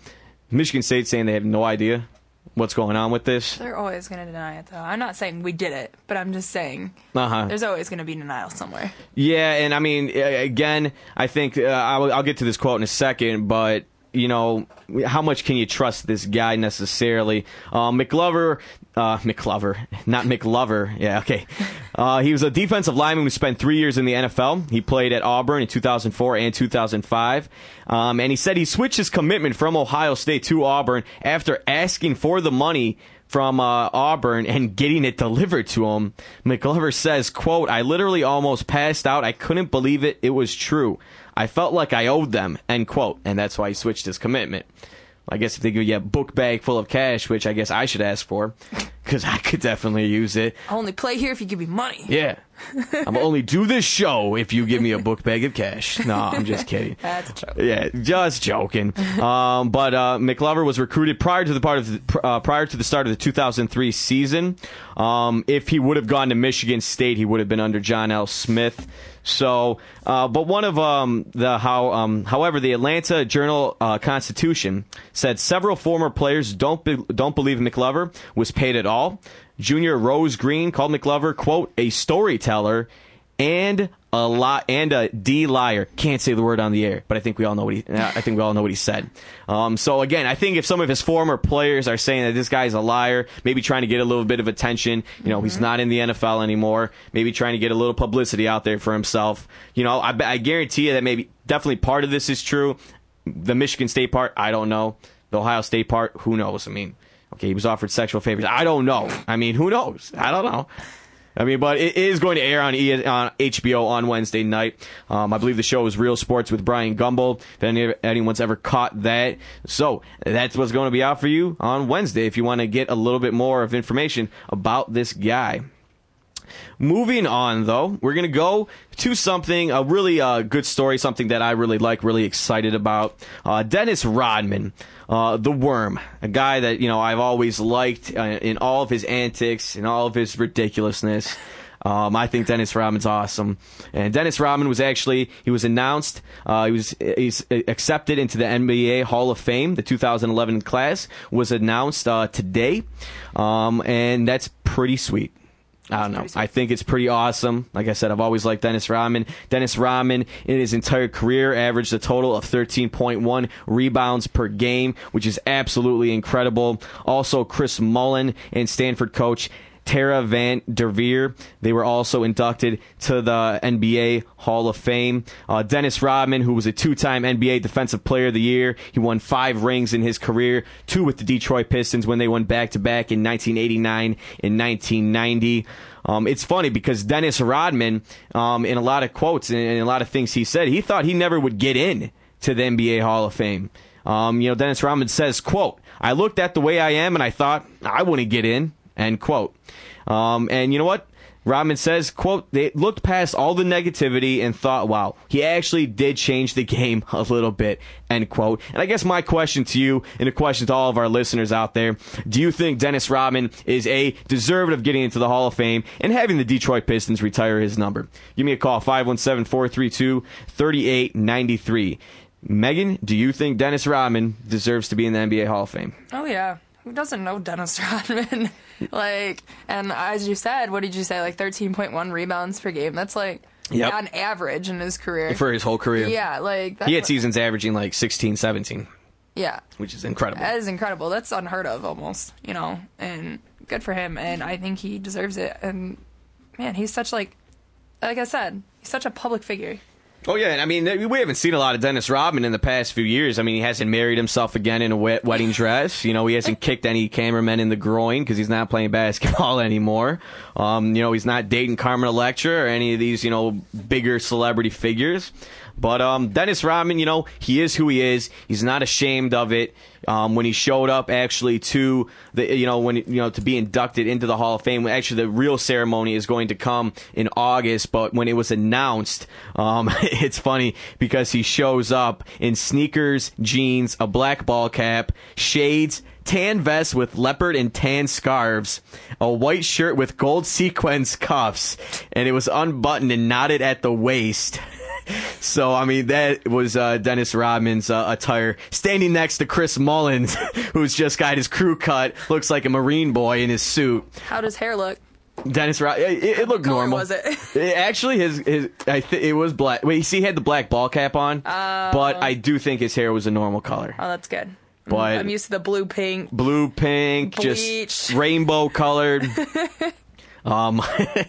Michigan State saying they have no idea what's going on with this. They're always going to deny it, though. I'm not saying we did it, but I'm just saying Uh-huh. there's always going to be denial somewhere. Yeah, and I mean, again, I think uh, I'll, I'll get to this quote in a second, but you know, how much can you trust this guy necessarily? Uh, McLover, uh, McLover, not McLover. Yeah, okay. Uh, he was a defensive lineman who spent three years in the NFL. He played at Auburn in 2004 and 2005. Um, and he said he switched his commitment from Ohio State to Auburn after asking for the money from uh, Auburn and getting it delivered to him. McGlover says, quote, I literally almost passed out. I couldn't believe it. It was true. I felt like I owed them, end quote. And that's why he switched his commitment. I guess if they give you a book bag full of cash, which I guess I should ask for, because I could definitely use it. I'll only play here if you give me money. Yeah. I'm only do this show if you give me a book bag of cash. No, I'm just kidding. That's a joke. Yeah, just joking. Um, but uh, McLover was recruited prior to the part of the, uh, prior to the start of the 2003 season. Um, if he would have gone to Michigan State, he would have been under John L. Smith. So, uh, but one of um, the how, um, however, the Atlanta Journal uh, Constitution said several former players don't be, don't believe McLover was paid at all. Junior Rosegreen called McLover quote a storyteller and a lot and a D liar. Can't say the word on the air, but I think we all know what he. I think we all know what he said. Um, so again, I think if some of his former players are saying that this guy's a liar, maybe trying to get a little bit of attention, you know, he's not in the NFL anymore. Maybe trying to get a little publicity out there for himself. You know, I, I guarantee you that maybe definitely part of this is true. The Michigan State part, I don't know. The Ohio State part, who knows? I mean, okay, he was offered sexual favors. I don't know. I mean, who knows? I don't know. I mean, but it is going to air on, e- on HBO on Wednesday night. Um, I believe the show is Real Sports with Bryant Gumbel. If any, anyone's ever caught that, so that's what's going to be out for you on Wednesday. If you want to get a little bit more of information about this guy. Moving on, though, we're going to go to something, a really uh, good story, something that I really like, really excited about. Uh, Dennis Rodman, uh, the Worm, a guy that, you know, I've always liked uh, in all of his antics, in all of his ridiculousness. Um, I think Dennis Rodman's awesome, and Dennis Rodman was actually he was announced uh, he was he's accepted into the NBA Hall of Fame. The 2011 class was announced uh, today, um, and that's pretty sweet. I don't know. I think it's pretty awesome. Like I said, I've always liked Dennis Rodman. Dennis Rodman, in his entire career, averaged a total of 13.1 rebounds per game, which is absolutely incredible. Also, Chris Mullin and Stanford coach Tara VanDerveer. They were also inducted to the NBA Hall of Fame. Uh, Dennis Rodman, who was a two-time NBA Defensive Player of the Year, he won five rings in his career, two with the Detroit Pistons when they won back-to-back in 1989 and 1990. Um, it's funny because Dennis Rodman, um, in a lot of quotes and a lot of things he said, he thought he never would get in to the NBA Hall of Fame. Um, you know, Dennis Rodman says, quote, I looked at the way I am and I thought I wouldn't get in. End quote. Um, and you know what? Rodman says, quote, they looked past all the negativity and thought, wow, he actually did change the game a little bit, end quote. And I guess my question to you and a question to all of our listeners out there, do you think Dennis Rodman is a deserved of getting into the Hall of Fame and having the Detroit Pistons retire his number? Give me a call, 517-432-3893. Megan, do you think Dennis Rodman deserves to be in the NBA Hall of Fame? Oh yeah. Who doesn't know Dennis Rodman? like, and as you said, what did you say? Like 13.1 rebounds per game. That's like Yep. on average in his career. For his whole career. Yeah, like He had seasons averaging like 16, 17, Yeah, which is incredible. that is incredible. That's unheard of almost, you know. And good for him. And I think he deserves it. And man, he's such like, like I said, he's such a public figure. Oh yeah, I mean we haven't seen a lot of Dennis Rodman in the past few years. I mean he hasn't married himself again in a wet wedding dress. You know he hasn't kicked any cameramen in the groin because he's not playing basketball anymore. Um, you know he's not dating Carmen Electra or any of these you know bigger celebrity figures. But um, Dennis Rodman, you know, he is who he is. He's not ashamed of it. Um, when he showed up actually to the, you know, when you know to be inducted into the Hall of Fame. Actually, the real ceremony is going to come in August. But when it was announced, um, it's funny because he shows up in sneakers, jeans, a black ball cap, shades tan vest with leopard and tan scarves, a white shirt with gold sequins cuffs, and it was unbuttoned and knotted at the waist. So I mean that was uh, Dennis Rodman's uh, attire, standing next to Chris Mullins, who's just got his crew cut, looks like a Marine boy in his suit. How does hair look? Dennis Rod, it, it looked color normal. was it? It actually, his his I th- it was black. Wait, you see, he had the black ball cap on, but I do think his hair was a normal color. Oh, that's good. But I'm used to the blue pink. blue, pink, Bleach. just rainbow colored. um,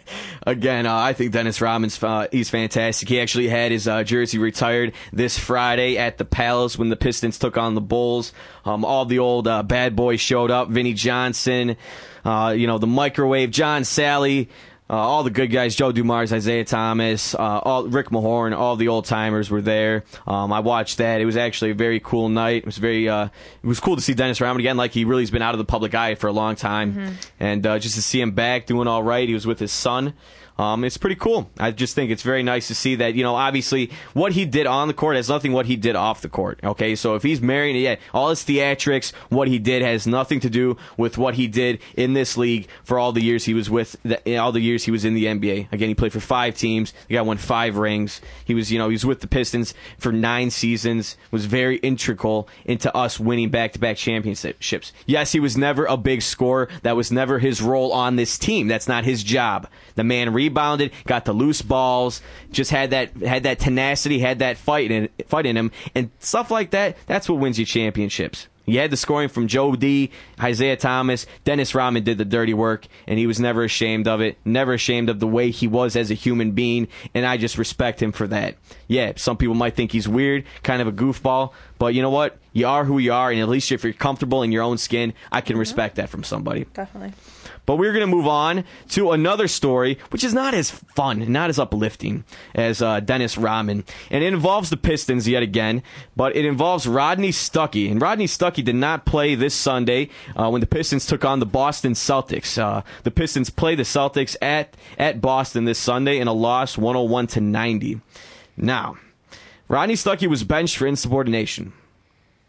again, uh, I think Dennis Rodman's uh, he's fantastic. He actually had his uh, jersey retired this Friday at the Palace when the Pistons took on the Bulls. Um, all the old uh, bad boys showed up. Vinnie Johnson, uh, you know, the microwave, John Salley. Uh, all the good guys, Joe Dumars, Isiah Thomas, uh, all, Rick Mahorn, all the old timers were there. Um, I watched that. It was actually a very cool night. It was very, uh, it was cool to see Dennis Rodman again. Like he really has been out of the public eye for a long time, and uh, just to see him back doing all right. He was with his son. Um, it's pretty cool. I just think it's very nice to see that, you know, obviously what he did on the court has nothing what he did off the court. Okay, so if he's marrying, yeah, all his theatrics, what he did has nothing to do with what he did in this league for all the years he was with, the, all the years he was in the NBA. Again, he played for five teams. The guy won five rings. He was, you know, he was with the Pistons for nine seasons. Was very integral into us winning back-to-back championships. Yes, he was never a big scorer. That was never his role on this team. That's not his job. The man rebounded, got the loose balls, just had that had that tenacity, had that fight in fight in him, and stuff like that. That's what wins you championships. You had the scoring from Joe D, Isiah Thomas, Dennis Rodman did the dirty work, and he was never ashamed of it, never ashamed of the way he was as a human being, and I just respect him for that. Yeah, some people might think he's weird, kind of a goofball, but you know what? You are who you are, and at least if you're comfortable in your own skin, I can mm-hmm. respect that from somebody. Definitely. But we're going to move on to another story, which is not as fun, not as uplifting as uh, Dennis Rodman. And it involves the Pistons yet again, but it involves Rodney Stuckey. And Rodney Stuckey did not play this Sunday uh, when the Pistons took on the Boston Celtics. Uh, the Pistons play the Celtics at, at Boston this Sunday in a loss 101 to 90. Now, Rodney Stuckey was benched for insubordination.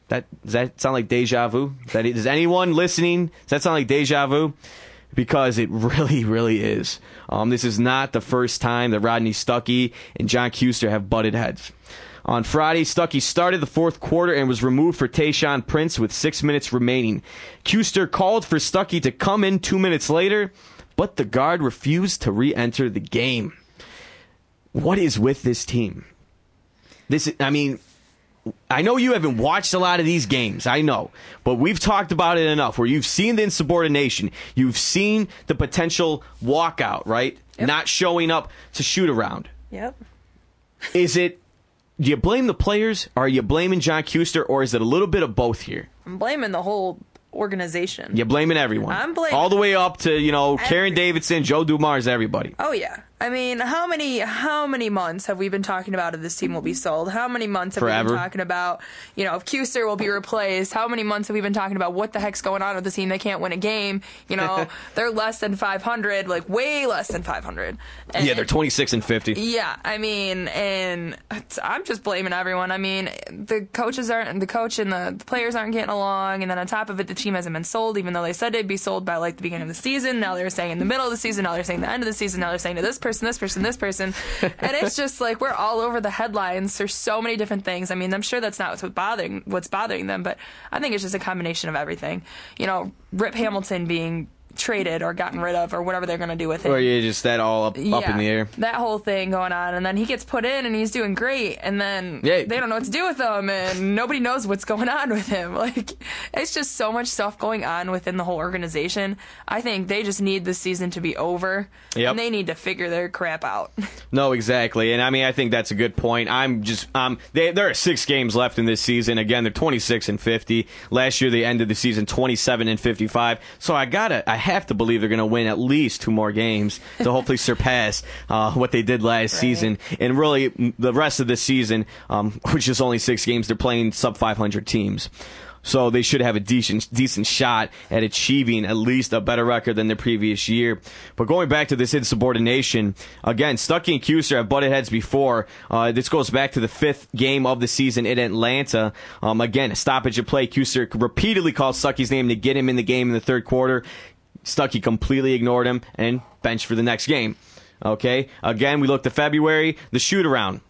That does that sound like deja vu? That, does anyone listening? Does that sound like deja vu? Because it really, really is. Um, this is not the first time that Rodney Stuckey and John Kuester have butted heads. On Friday, Stuckey started the fourth quarter and was removed for Tayshaun Prince with six minutes remaining. Kuester called for Stuckey to come in two minutes later, but the guard refused to re-enter the game. What is with this team? This, I mean, I know you haven't watched a lot of these games, I know, but we've talked about it enough where you've seen the insubordination, you've seen the potential walkout, right? Yep. Not showing up to shoot around. Yep. Is it, do you blame the players? Are you blaming John Kuester, or is it a little bit of both here? I'm blaming the whole organization. You're blaming everyone. I'm blaming- All the way up to, you know, Karen Every- Davidson, Joe Dumars, everybody. Oh yeah. I mean, how many how many months have we been talking about if this team will be sold? How many months have we been talking about, you know, if Kuester will be replaced? How many months have we been talking about what the heck's going on with the team? They can't win a game. You know, they're less than 500, like way less than 500. And- Yeah, they're 26 and 50. Yeah, I mean, and I'm just blaming everyone. I mean, the coaches aren't, the coach and the, the players aren't getting along, and then on top of it, the team hasn't been sold, even though they said they'd be sold by like the beginning of the season. Now they're saying in the middle of the season. Now they're saying the end of the season. Now they're saying to this person, this person, this person, and it's just like we're all over the headlines. There's so many different things. I mean, I'm sure that's not what's bothering what's bothering them, but I think it's just a combination of everything. You know, Rip Hamilton being traded or gotten rid of or whatever they're going to do with it. Or you just that all up, up in the air. That whole thing going on, and then he gets put in, and he's doing great, and then Yeah. they don't know what to do with him, and nobody knows what's going on with him. Like, it's just so much stuff going on within the whole organization. I think they just need this season to be over, Yep. and they need to figure their crap out. No, exactly, and I mean I think that's a good point. I'm just um they, there are six games left in this season. Again, they're 26 and 50. Last year they ended the season 27 and 55. So I gotta I have to believe they're gonna win at least two more games to hopefully surpass uh, what they did last season. And really the rest of the season, um, which is only six games, they're playing sub 500 teams. So they should have a decent decent shot at achieving at least a better record than the previous year. But going back to this insubordination, again, Stuckey and Kuester have butted heads before. Uh, this goes back to the fifth game of the season in Atlanta. Um, again, a stoppage of play. Kuester repeatedly called Stuckey's name to get him in the game in the third quarter. Stuckey completely ignored him and benched for the next game. Okay. Again, we look to February, the shoot around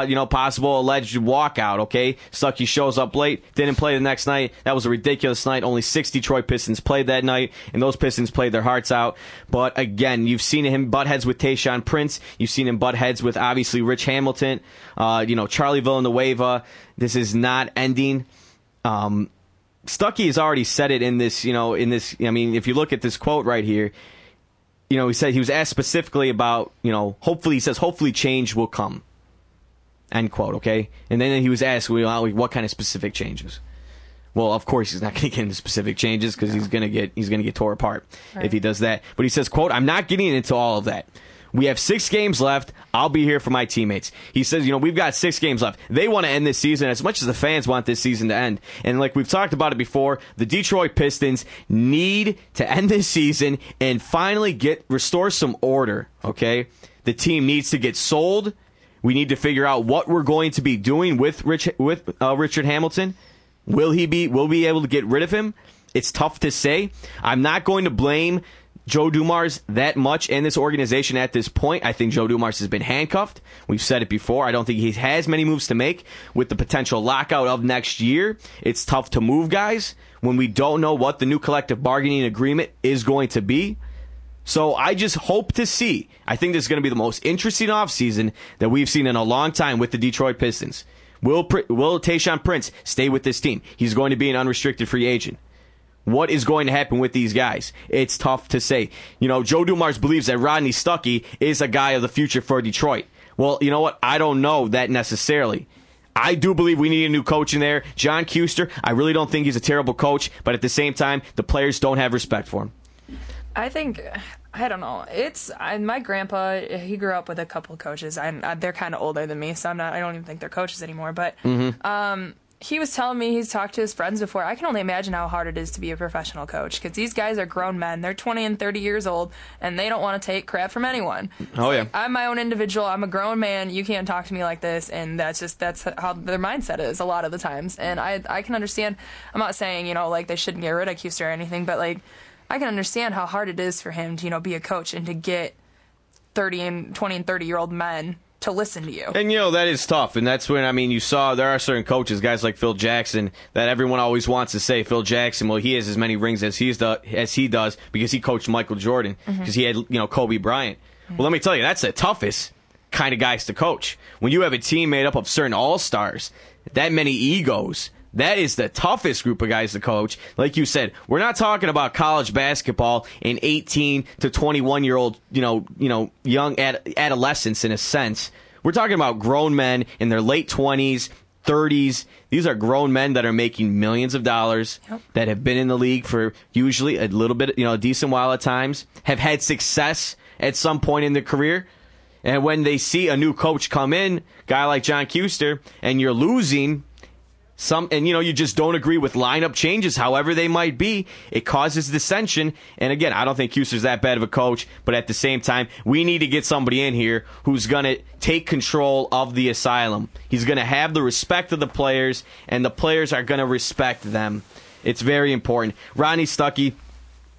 you know, possible alleged walkout, okay? Stuckey shows up late, didn't play the next night. That was a ridiculous night. Only six Detroit Pistons played that night, and those Pistons played their hearts out. But again, you've seen him butt heads with Tayshaun Prince. You've seen him butt heads with obviously Rich Hamilton, uh, you know, Charlie Villanueva. This is not ending. Um, Stuckey has already said it in this, you know, in this, I mean, if you look at this quote right here, you know, he said he was asked specifically about, you know, hopefully, he says, hopefully change will come. End quote, okay? And then he was asked, well, what kind of specific changes? Well, of course, he's not going to get into specific changes because he's going to get he's going to get tore apart if he does that. But he says, "quote I'm not getting into all of that. We have six games left. I'll be here for my teammates." He says, "You know, we've got six games left. They want to end this season as much as the fans want this season to end. And like we've talked about it before, the Detroit Pistons need to end this season and finally get restore some order. Okay, the team needs to get sold." We need to figure out what we're going to be doing with Rich with uh, Richard Hamilton. Will he be? Will we be able to get rid of him? It's tough to say. I'm not going to blame Joe Dumars that much in this organization at this point. I think Joe Dumars has been handcuffed. We've said it before. I don't think he has many moves to make with the potential lockout of next year. It's tough to move guys when we don't know what the new collective bargaining agreement is going to be. So I just hope to see. I think this is going to be the most interesting offseason that we've seen in a long time with the Detroit Pistons. Will will Tayshaun Prince stay with this team? He's going to be an unrestricted free agent. What is going to happen with these guys? It's tough to say. You know, Joe Dumars believes that Rodney Stuckey is a guy of the future for Detroit. Well, you know what? I don't know that necessarily. I do believe we need a new coach in there. John Kuester, I really don't think he's a terrible coach, but at the same time, the players don't have respect for him. I think I don't know. It's I, my grandpa. He grew up with a couple of coaches. I, I, they're kind of older than me, so I'm not. I don't even think they're coaches anymore. But Mm-hmm. um, he was telling me he's talked to his friends before. I can only imagine how hard it is to be a professional coach because these guys are grown men. They're 20 and 30 years old, and they don't want to take crap from anyone. Oh yeah. I'm my own individual. I'm a grown man. You can't talk to me like this, and that's just that's how their mindset is a lot of the times. And I I can understand. I'm not saying you know like they shouldn't get rid of or anything, but like I can understand how hard it is for him to you know be a coach and to get 30 and 20 and 30 year old men to listen to you. And you know that is tough, and that's when I mean you saw there are certain coaches, guys like Phil Jackson, that everyone always wants to say Phil Jackson. Well, he has as many rings as he's do, as he does because he coached Michael Jordan mm-hmm. because he had you know Kobe Bryant. Mm-hmm. Well, let me tell you, that's the toughest kind of guys to coach. When you have a team made up of certain all stars, that many egos. That is the toughest group of guys to coach. Like you said, we're not talking about college basketball and 18 to 21 year old, you know, you know, young ad- adolescents in a sense. We're talking about grown men in their late 20s, 30s. These are grown men that are making millions of dollars that have been in the league for usually a little bit, you know, a decent while at times, have had success at some point in their career. And when they see a new coach come in, guy like John Kuester, and you're losing some and you know you just don't agree with lineup changes however they might be. It causes dissension. And again i don't think Kuester's that bad of a coach but at the same time we need to get somebody in here who's going to take control of the asylum. He's going to have the respect of the players and the players are going to respect them. It's very important. Ronnie stuckey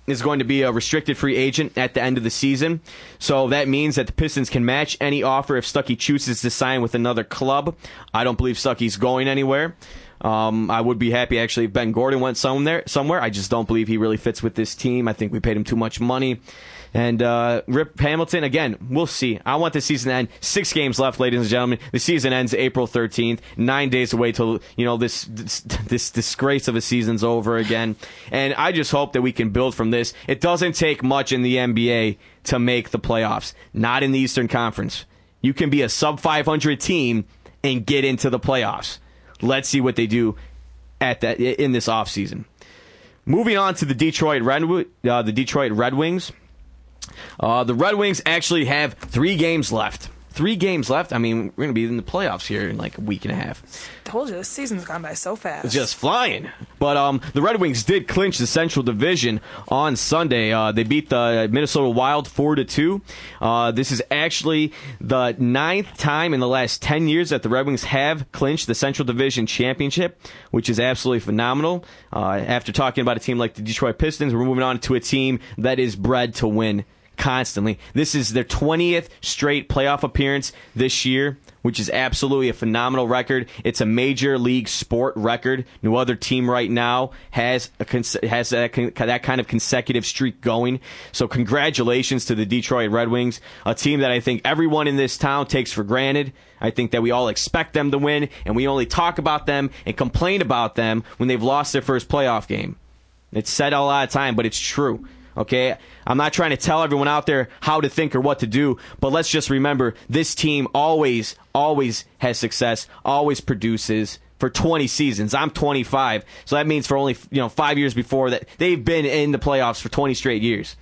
is going to be a restricted free agent at the end of the season. So that means that the Pistons can match any offer if Stuckey chooses to sign with another club. I don't believe Stuckey's going anywhere. Um, I would be happy actually if Ben Gordon went somewhere. Somewhere, I just don't believe he really fits with this team. I think we paid him too much money. And uh, Rip Hamilton, again, we'll see. I want the season to end. Six games left, ladies and gentlemen. The season ends April 13th. Nine days away till you know this, this this disgrace of a season's over again. And I just hope that we can build from this. It doesn't take much in the NBA to make the playoffs. Not in the Eastern Conference. You can be a sub 500 team and get into the playoffs. Let's see what they do at that in this offseason. Moving on to the Detroit Red uh, the Detroit Red Wings. Uh, the Red Wings actually have three games left. Three games left. I mean, we're going to be in the playoffs here in like a week and a half. Told you this season's gone by so fast. It's just flying. But um, the Red Wings did clinch the Central Division on Sunday. Uh, they beat the Minnesota Wild four to two. Uh, this is actually the ninth time in the last ten years that the Red Wings have clinched the Central Division championship, which is absolutely phenomenal. Uh, after talking about a team like the Detroit Pistons, we're moving on to a team that is bred to win constantly. This is their 20th straight playoff appearance this year, which is absolutely a phenomenal record. It's a major league sport record. No other team right now has a has that, that kind of consecutive streak going. So congratulations to the Detroit Red Wings, a team that I think everyone in this town takes for granted. I think that we all expect them to win, and we only talk about them and complain about them when they've lost their first playoff game. It's said a lot of time, but it's true. Okay, I'm not trying to tell everyone out there how to think or what to do, but let's just remember this team always, always has success, always produces for 20 seasons. I'm 25, so that means for only you know five years before that they've been in the playoffs for 20 straight years.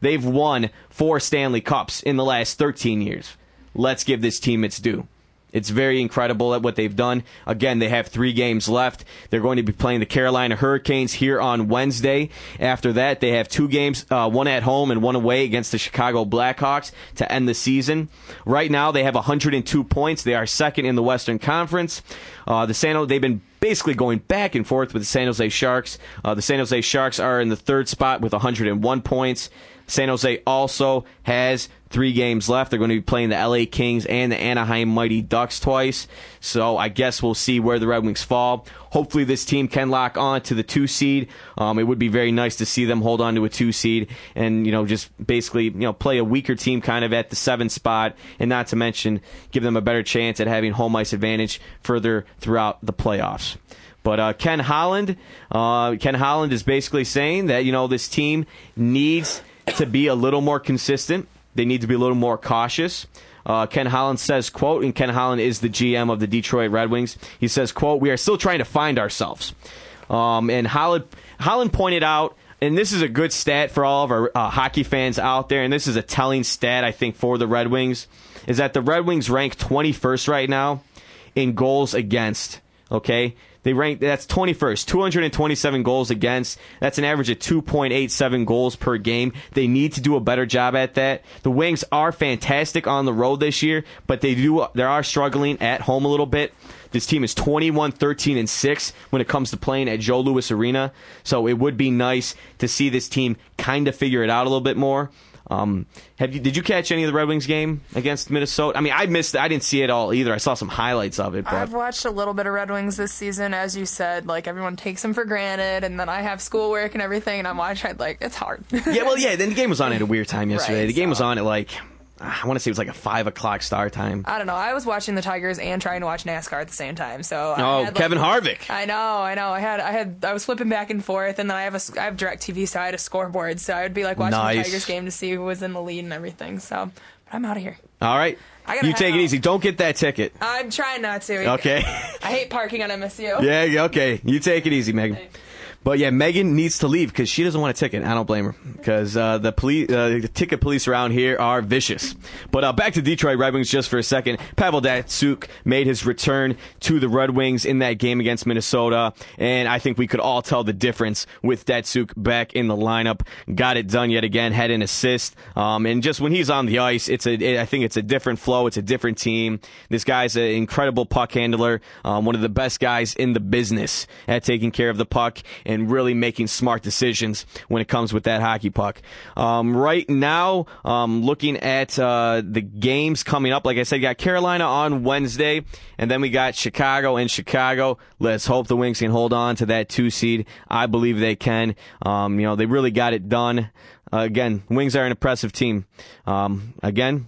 They've won four Stanley Cups in the last 13 years. Let's give this team its due. It's very incredible at what they've done. Again, they have three games left. They're going to be playing the Carolina Hurricanes here on Wednesday. After that, they have two games, uh, one at home and one away against the Chicago Blackhawks to end the season. Right now, they have 102 points. They are second in the Western Conference. Uh, the San they've been basically going back and forth with the San Jose Sharks. Uh, the San Jose Sharks are in the third spot with 101 points. San Jose also has three games left. They're going to be playing the LA Kings and the Anaheim Mighty Ducks twice. So I guess we'll see where the Red Wings fall. Hopefully, this team can lock on to the two seed. Um, it would be very nice to see them hold on to a two seed and you know just basically you know play a weaker team kind of at the seven spot, and not to mention give them a better chance at having home ice advantage further throughout the playoffs. But uh, Ken Holland, uh, Ken Holland is basically saying that you know this team needs to be a little more consistent. They need to be a little more cautious. Uh, Ken Holland says, quote, and Ken Holland is the GM of the Detroit Red Wings. He says, quote, we are still trying to find ourselves. Um, and Holland, Holland pointed out, and this is a good stat for all of our uh, hockey fans out there, and this is a telling stat, I think, for the Red Wings, is that the Red Wings rank 21st right now in goals against. Okay? They rank that's 21st, 227 goals against. That's an average of 2.87 goals per game. They need to do a better job at that. The Wings are fantastic on the road this year, but they do they are struggling at home a little bit. This team is 21, 13, and 6 when it comes to playing at Joe Louis Arena. So it would be nice to see this team kind of figure it out a little bit more. Um, have you? Did you catch any of the Red Wings game against Minnesota? I mean, I missed. I didn't see it all either. I saw some highlights of it. But I've watched a little bit of Red Wings this season, as you said. Like everyone takes them for granted, and then I have schoolwork and everything, and I'm watching. Like it's hard. yeah, well, yeah. Then the game was on at a weird time yesterday. Right, the game so- was on at like I want to say it was like a five o'clock start time. I don't know. I was watching the Tigers and trying to watch NASCAR at the same time. So I Oh, had, like- Kevin Harvick. I know, I know. I had, I had, I was flipping back and forth, and then I have a, I have Direct TV, so I had a scoreboard, so I would be like watching Nice. the Tigers game to see who was in the lead and everything. So, but I'm out of here. All right, you take it easy. Don't get that ticket. I'm trying not to. Okay. I hate parking on MSU. Yeah, yeah, okay. You take it easy, Megan. But yeah, Megan needs to leave because she doesn't want a ticket. I don't blame her because uh, the police, uh, the ticket police around here are vicious. But uh, back to Detroit Red Wings just for a second. Pavel Datsyuk made his return to the Red Wings in that game against Minnesota, and I think we could all tell the difference with Datsyuk back in the lineup. Got it done yet again. Had an assist, um, and just when he's on the ice, it's a. I think it's a different flow. It's a different team. This guy's an incredible puck handler, um, one of the best guys in the business at taking care of the puck really making smart decisions when it comes with that hockey puck. Um, right now, um, looking at uh, the games coming up, like I said, got Carolina on Wednesday, and then we got Chicago in Chicago. Let's hope the Wings can hold on to that two seed. I believe they can. Um, you know, they really got it done. Uh, again, Wings are an impressive team. Um, again,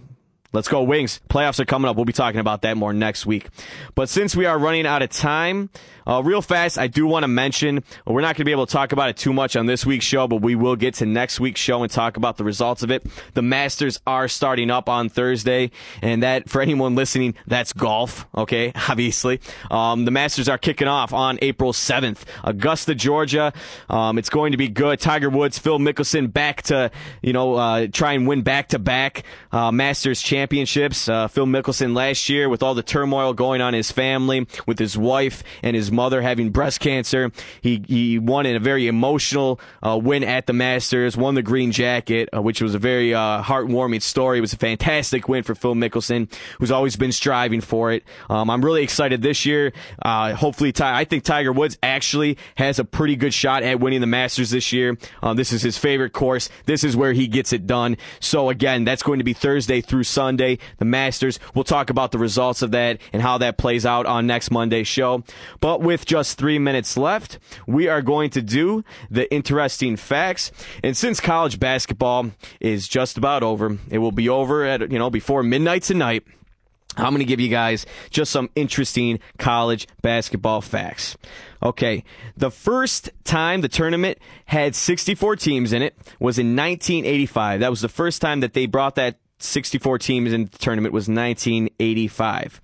Let's go Wings. Playoffs are coming up. We'll be talking about that more next week. But since we are running out of time, uh, real fast, I do want to mention we're not going to be able to talk about it too much on this week's show, but we will get to next week's show and talk about the results of it. The Masters are starting up on Thursday, and that for anyone listening, that's golf. Okay, obviously, um, the Masters are kicking off on April seventh, Augusta, Georgia. Um, it's going to be good. Tiger Woods, Phil Mickelson back to you know uh, try and win back to back Masters championships. Uh, Phil Mickelson last year with all the turmoil going on in his family, with his wife and his mother having breast cancer, he he won in a very emotional uh, win at the Masters, won the green jacket, uh, which was a very uh, heartwarming story. It was a fantastic win for Phil Mickelson, who's always been striving for it. Um, I'm really excited this year. Uh, hopefully, I think Tiger Woods actually has a pretty good shot at winning the Masters this year. Uh, this is his favorite course. This is where he gets it done. So again, that's going to be Thursday through Sunday, the Masters. We'll talk about the results of that and how that plays out on next Monday's show. But with just three minutes left, we are going to do the interesting facts. And since college basketball is just about over, it will be over at, you know, before midnight tonight. I'm going to give you guys just some interesting college basketball facts. Okay, the first time the tournament had 64 teams in it was in 1985. That was the first time that they brought that 64 teams in the tournament was 1985.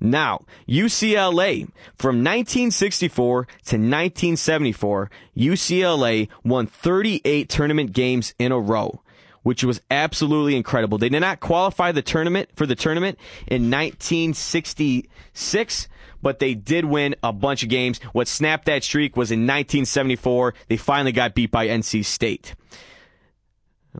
Now, UCLA, from 1964 to 1974, UCLA won 38 tournament games in a row which was absolutely incredible. They did not qualify the tournament for the tournament in 1966, but they did win a bunch of games. What snapped that streak was in 1974. They finally got beat by NC State.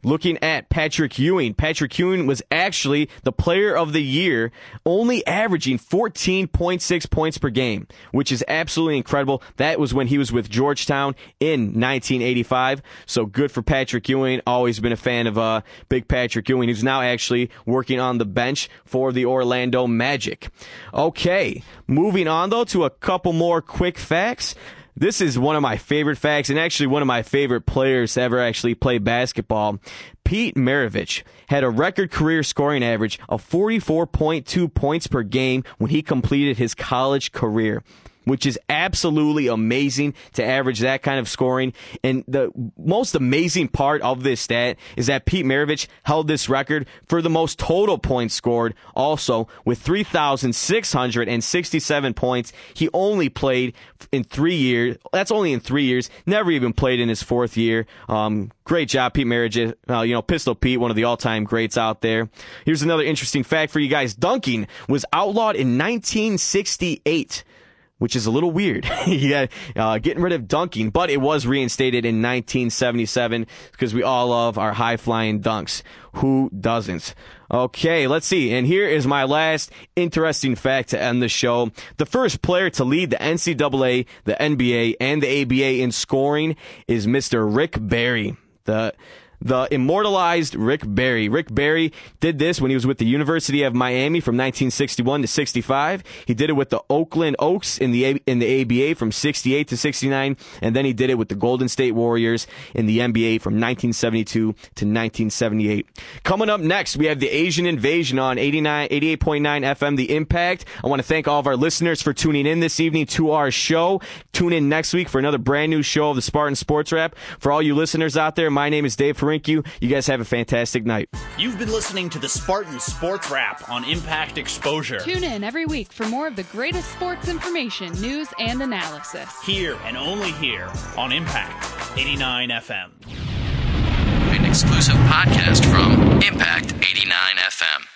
Looking at Patrick Ewing, Patrick Ewing was actually the player of the year, only averaging 14.6 points per game, which is absolutely incredible. That was when he was with Georgetown in 1985. So good for Patrick Ewing. Always been a fan of uh, Big Patrick Ewing, who's now actually working on the bench for the Orlando Magic. Okay, moving on though to a couple more quick facts. This is one of my favorite facts and actually one of my favorite players to ever actually play basketball. Pete Maravich had a record career scoring average of 44.2 points per game when he completed his college career which is absolutely amazing to average that kind of scoring. And the most amazing part of this stat is that Pete Maravich held this record for the most total points scored also with 3,667 points. He only played in three years. That's only in three years. Never even played in his fourth year. Um, great job, Pete Maravich. Uh, you know, Pistol Pete, one of the all-time greats out there. Here's another interesting fact for you guys. Dunking was outlawed in 1968 which is a little weird. yeah, uh, getting rid of dunking, but it was reinstated in 1977 because we all love our high flying dunks. Who doesn't? Okay, let's see. And here is my last interesting fact to end the show. The first player to lead the NCAA, the NBA, and the ABA in scoring is Mr. Rick Barry. The the immortalized Rick Barry. Rick Barry did this when he was with the University of Miami from 1961 to 65. He did it with the Oakland Oaks in the in the ABA from 68 to 69, and then he did it with the Golden State Warriors in the NBA from 1972 to 1978. Coming up next, we have the Asian Invasion on 89 88.9 FM The Impact. I want to thank all of our listeners for tuning in this evening to our show. Tune in next week for another brand new show of the Spartan Sports Wrap. For all you listeners out there, my name is Dave Perrin. Thank you. you guys have a fantastic night. You've been listening to the Spartan Sports Wrap on Impact Exposure. Tune in every week for more of the greatest sports information, news, and analysis. Here and only here on Impact 89 FM. An exclusive podcast from Impact 89 FM.